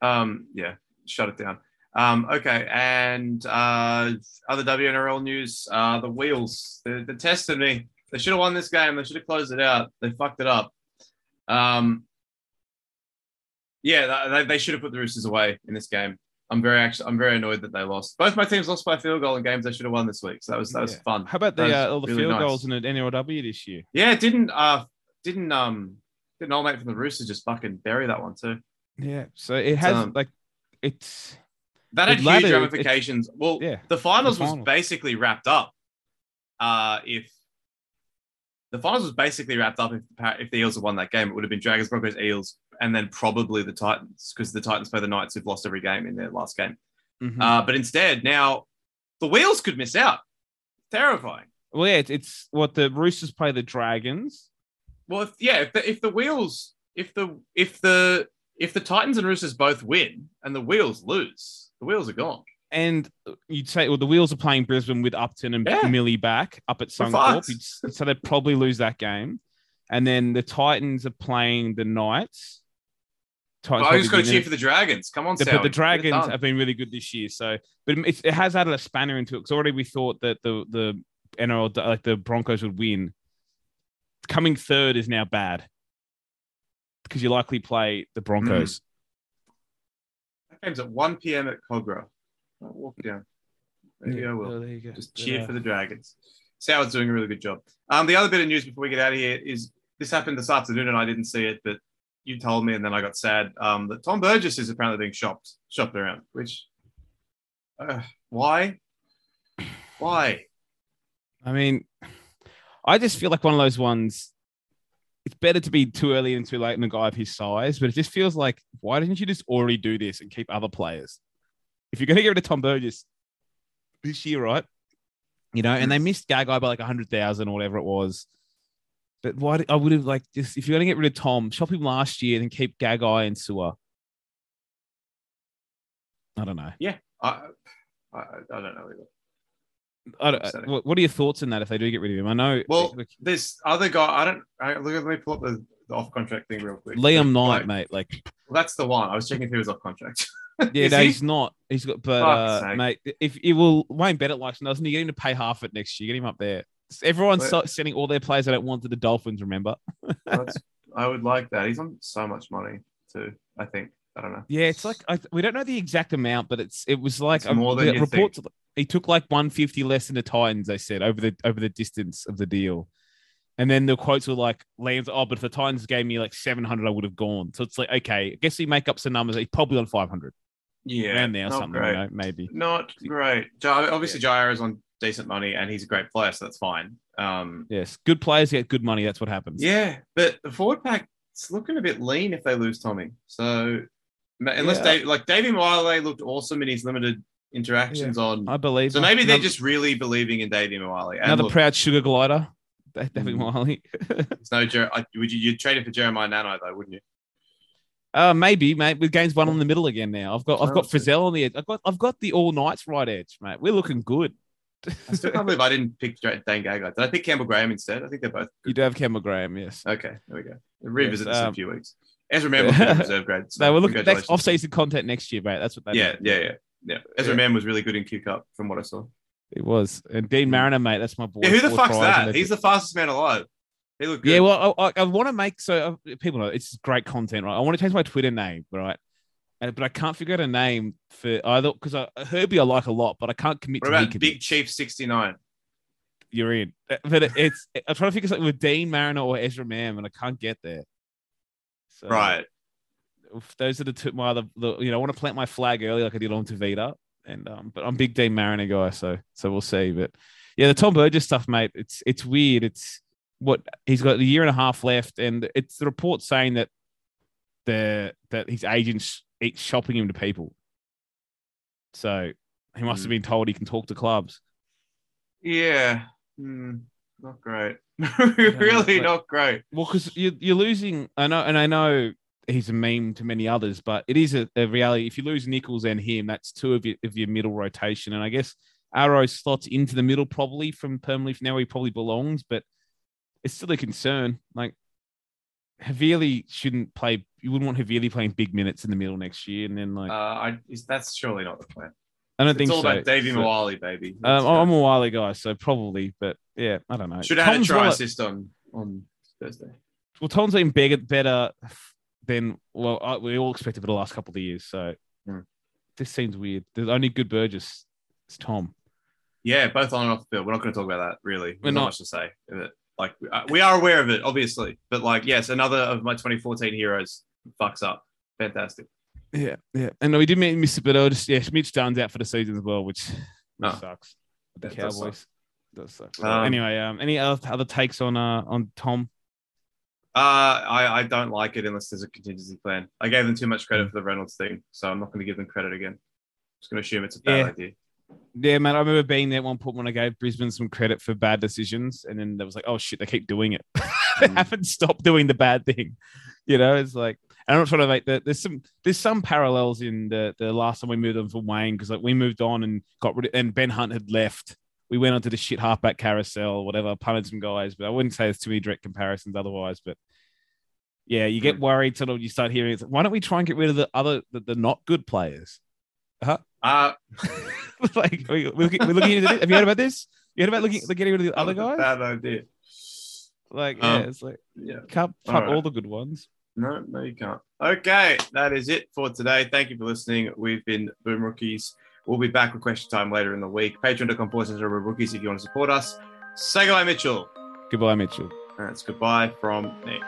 Um, yeah. Shut it down. Um, okay. And uh, other WNRL news, uh, the wheels, they, they tested me. They should have won this game. They should have closed it out. They fucked it up. Um, yeah, they, they should have put the Roosters away in this game. I'm very actually, I'm very annoyed that they lost. Both my teams lost by field goal in games they should have won this week. So that was that was Yeah. fun. How about the uh, all the really field nice. goals in the NRLW this year? Yeah, didn't uh didn't um didn't old mate from the Roosters just fucking bury that one too. Yeah, so it has um, like it's That had huge it- ramifications. well, yeah, the finals the was finals. basically wrapped up. Uh, if the finals was basically wrapped up if the, if the Eels had won that game, it would have been Dragons, Broncos, Eels, and then probably the Titans because the Titans play the Knights who've lost every game in their last game. mhm. Uh, but instead, now the Wheels could miss out. Terrifying. well, yeah, it's, it's what the Roosters play the Dragons. Well, if, yeah, if the if the Wheels, if the if the if the Titans and Roosters both win and the Wheels lose, the Wheels are gone. And you'd say, well, the Wheels are playing Brisbane with Upton and Yeah. Millie back up at Suncorp. fucked. You'd s- So they'd probably lose that game. And then the Titans are playing the Knights. Titans I just got probably to cheer for the Dragons. Come on, The- but the Dragons have been really good this year. So, but it's, it has added a spanner into it because already we thought that the the NRL like the Broncos would win. Coming third is now bad because you likely play the Broncos. That game's at 1 p.m. at Kogarah. I'll walk down. Maybe I will. Oh, there you go. Just cheer uh, for the Dragons. Sour's doing a really good job. Um, the other bit of news before we get out of here is this happened this afternoon and I didn't see it, but you told me and then I got sad. Um, that Tom Burgess is apparently being shopped shopped around. Which, uh, why? Why? I mean, I just feel like one of those ones. It's better to be too early and too late in a guy of his size, but it just feels like why didn't you just already do this and keep other players? If you're going to get rid of Tom Burgess this year, right? You know, and they missed Gagai by like a hundred thousand or whatever it was. But why? I would have like just if you're going to get rid of Tom, shop him last year, then keep Gagai and Su'A. I don't know. I, I, I don't know either. I don't, what, what are your thoughts on that if they do get rid of him? I know. Well, like, This other guy, I don't. I, look, let me pull up the, the off contract thing real quick. Liam Knight, Like, mate. Like, well, that's the one. I was checking if he was off contract. yeah, no, he? he's not. He's got, but uh, mate, if it will, Wayne Bennett likes him, doesn't he? Get him to pay half it next year. Get him up there. Everyone's sending all their players they don't want to the Dolphins. Remember? That's, I would like that. He's on so much money too. I think. I don't know. Yeah, it's like I, we don't know the exact amount, but it's it was like It's um, more than the you reports. He took like 150 less than the Titans. They said over the over the distance of the deal, and then the quotes were like, "Liam's oh, but if the Titans gave me like 700, I would have gone." So it's like, okay, I guess we make up some numbers. He's probably on 500 Yeah, around there or something. You know, maybe. Not great. Obviously, Jair is on decent money and he's a great player, so that's fine. Um, Yes, good players get good money. That's what happens. yeah, but the forward pack it's looking a bit lean if they lose Tommy. So unless Yeah. Dave, like Davey Miley looked awesome in his limited interactions on. I believe. So maybe they're Another- just really believing in Davey Miley. And another look, proud sugar glider. Da- David Mm. There's no Jer- I, would you you'd trade it for Jeremiah Nanai though, wouldn't you? uh, maybe, mate. With games one on the middle again now. I've got I've got Oh. Frizzell on the edge. I've got I've got the all Knights right edge, mate. We're looking good. I still can't believe I didn't pick Dane Gagai. Did I pick Campbell Graham instead? I think they're both You do have Campbell Graham, yes. Okay, there we go. We'll revisit Yes, this in a um, few weeks. Ezra Mam will be in reserve grade. So no, we're looking next off-season content next year, mate. That's what they Yeah, do. yeah, yeah, yeah. Ezra Yeah. Mann was really good in Q Cup from what I saw. It was. And Dean Mariner, mate, that's my boy. Yeah, who the fuck's that? He's the fastest man alive. He looked good. Yeah, well, I, I, I want to make so uh, people know it's great content, right? I want to change my Twitter name, right? And, but I can't figure out a name for either because I, Herbie I like a lot, but I can't commit what to about Big Chief sixty nine? You're in, Uh, but it- it's I'm trying to figure something with Dean Mariner or Ezra Mam, and I can't get there. So, Right. those are the two. My other, the, you know, I want to plant my flag early like I did on Tavita, and um, but I'm big Dean Mariner guy, so so we'll see. But yeah, the Tom Burgess stuff, mate. It's it's weird. It's what he's got a year and a half left, and it's the report saying that the that his agents eat shopping him to people. So he must have Mm. been told he can talk to clubs. Yeah, Hmm, not great. really not great. Well, because you're, you're losing. I know, and I know he's a meme to many others, but it is a, a reality. If you lose Nicholls and him, that's two of your, of your middle rotation. And I guess Arrow slots into the middle probably from from now he probably belongs, but it's still a concern. Like Havili shouldn't play. You wouldn't want Havili playing big minutes in the middle next year, and then like Uh, I is that's surely not the plan. I don't think It's think all so. about Davey So- baby. Um, I'm a Wiley guy, so probably, but yeah, I don't know. Should have had a try assist on on Thursday. well, Tom's been bigger, better than well I, we all expected for the last couple of years. So Hmm. this seems weird. There's only good Burgess. It's Tom. Yeah, both on and off the field. We're not going to talk about that really. We're not not. much to say. But, Like uh, we are aware of it, obviously, but like yes, another of my 2014 heroes fucks up. Fantastic. Yeah, yeah. And we did miss it, but I just yeah, Mitch Dunn's out for the season as well, which No. sucks. The That does Cowboys. Does suck. Um, anyway, um, any other, other takes on uh on Tom? Uh, I, I don't like it unless there's a contingency plan. I gave them too much credit for the Reynolds thing, so I'm not going to give them credit again. just going to assume it's a bad Yeah. idea. Yeah, man. I remember being there at one point when I gave Brisbane some credit for bad decisions, and then there was like, oh shit, they keep doing it. they Mm. haven't stopped doing the bad thing. You know, it's like I'm not trying to make that. There's some there's some parallels in the the last time we moved on from Wayne because like we moved on and got rid of, and Ben Hunt had left. We went onto the shit halfback carousel, whatever, punted some guys, but I wouldn't say there's too many direct comparisons otherwise. But yeah, you get worried sort of you start hearing like, why don't we try and get rid of the other the, the not good players? Uh, like we, we're, looking, we're looking into this. Have you heard about this? You heard about looking getting rid of the other that was a guys? Bad idea. Like, yeah, Um, it's like Yeah. can't all cut right. all the good ones. No, no, you can't. Okay, that is it for today. Thank you for listening. We've been Boom Rookies. We'll be back with question time later in the week. Patreon.com forward slash rookies if you want to support us. Say goodbye, Mitchell. Goodbye, Mitchell. That's goodbye from me.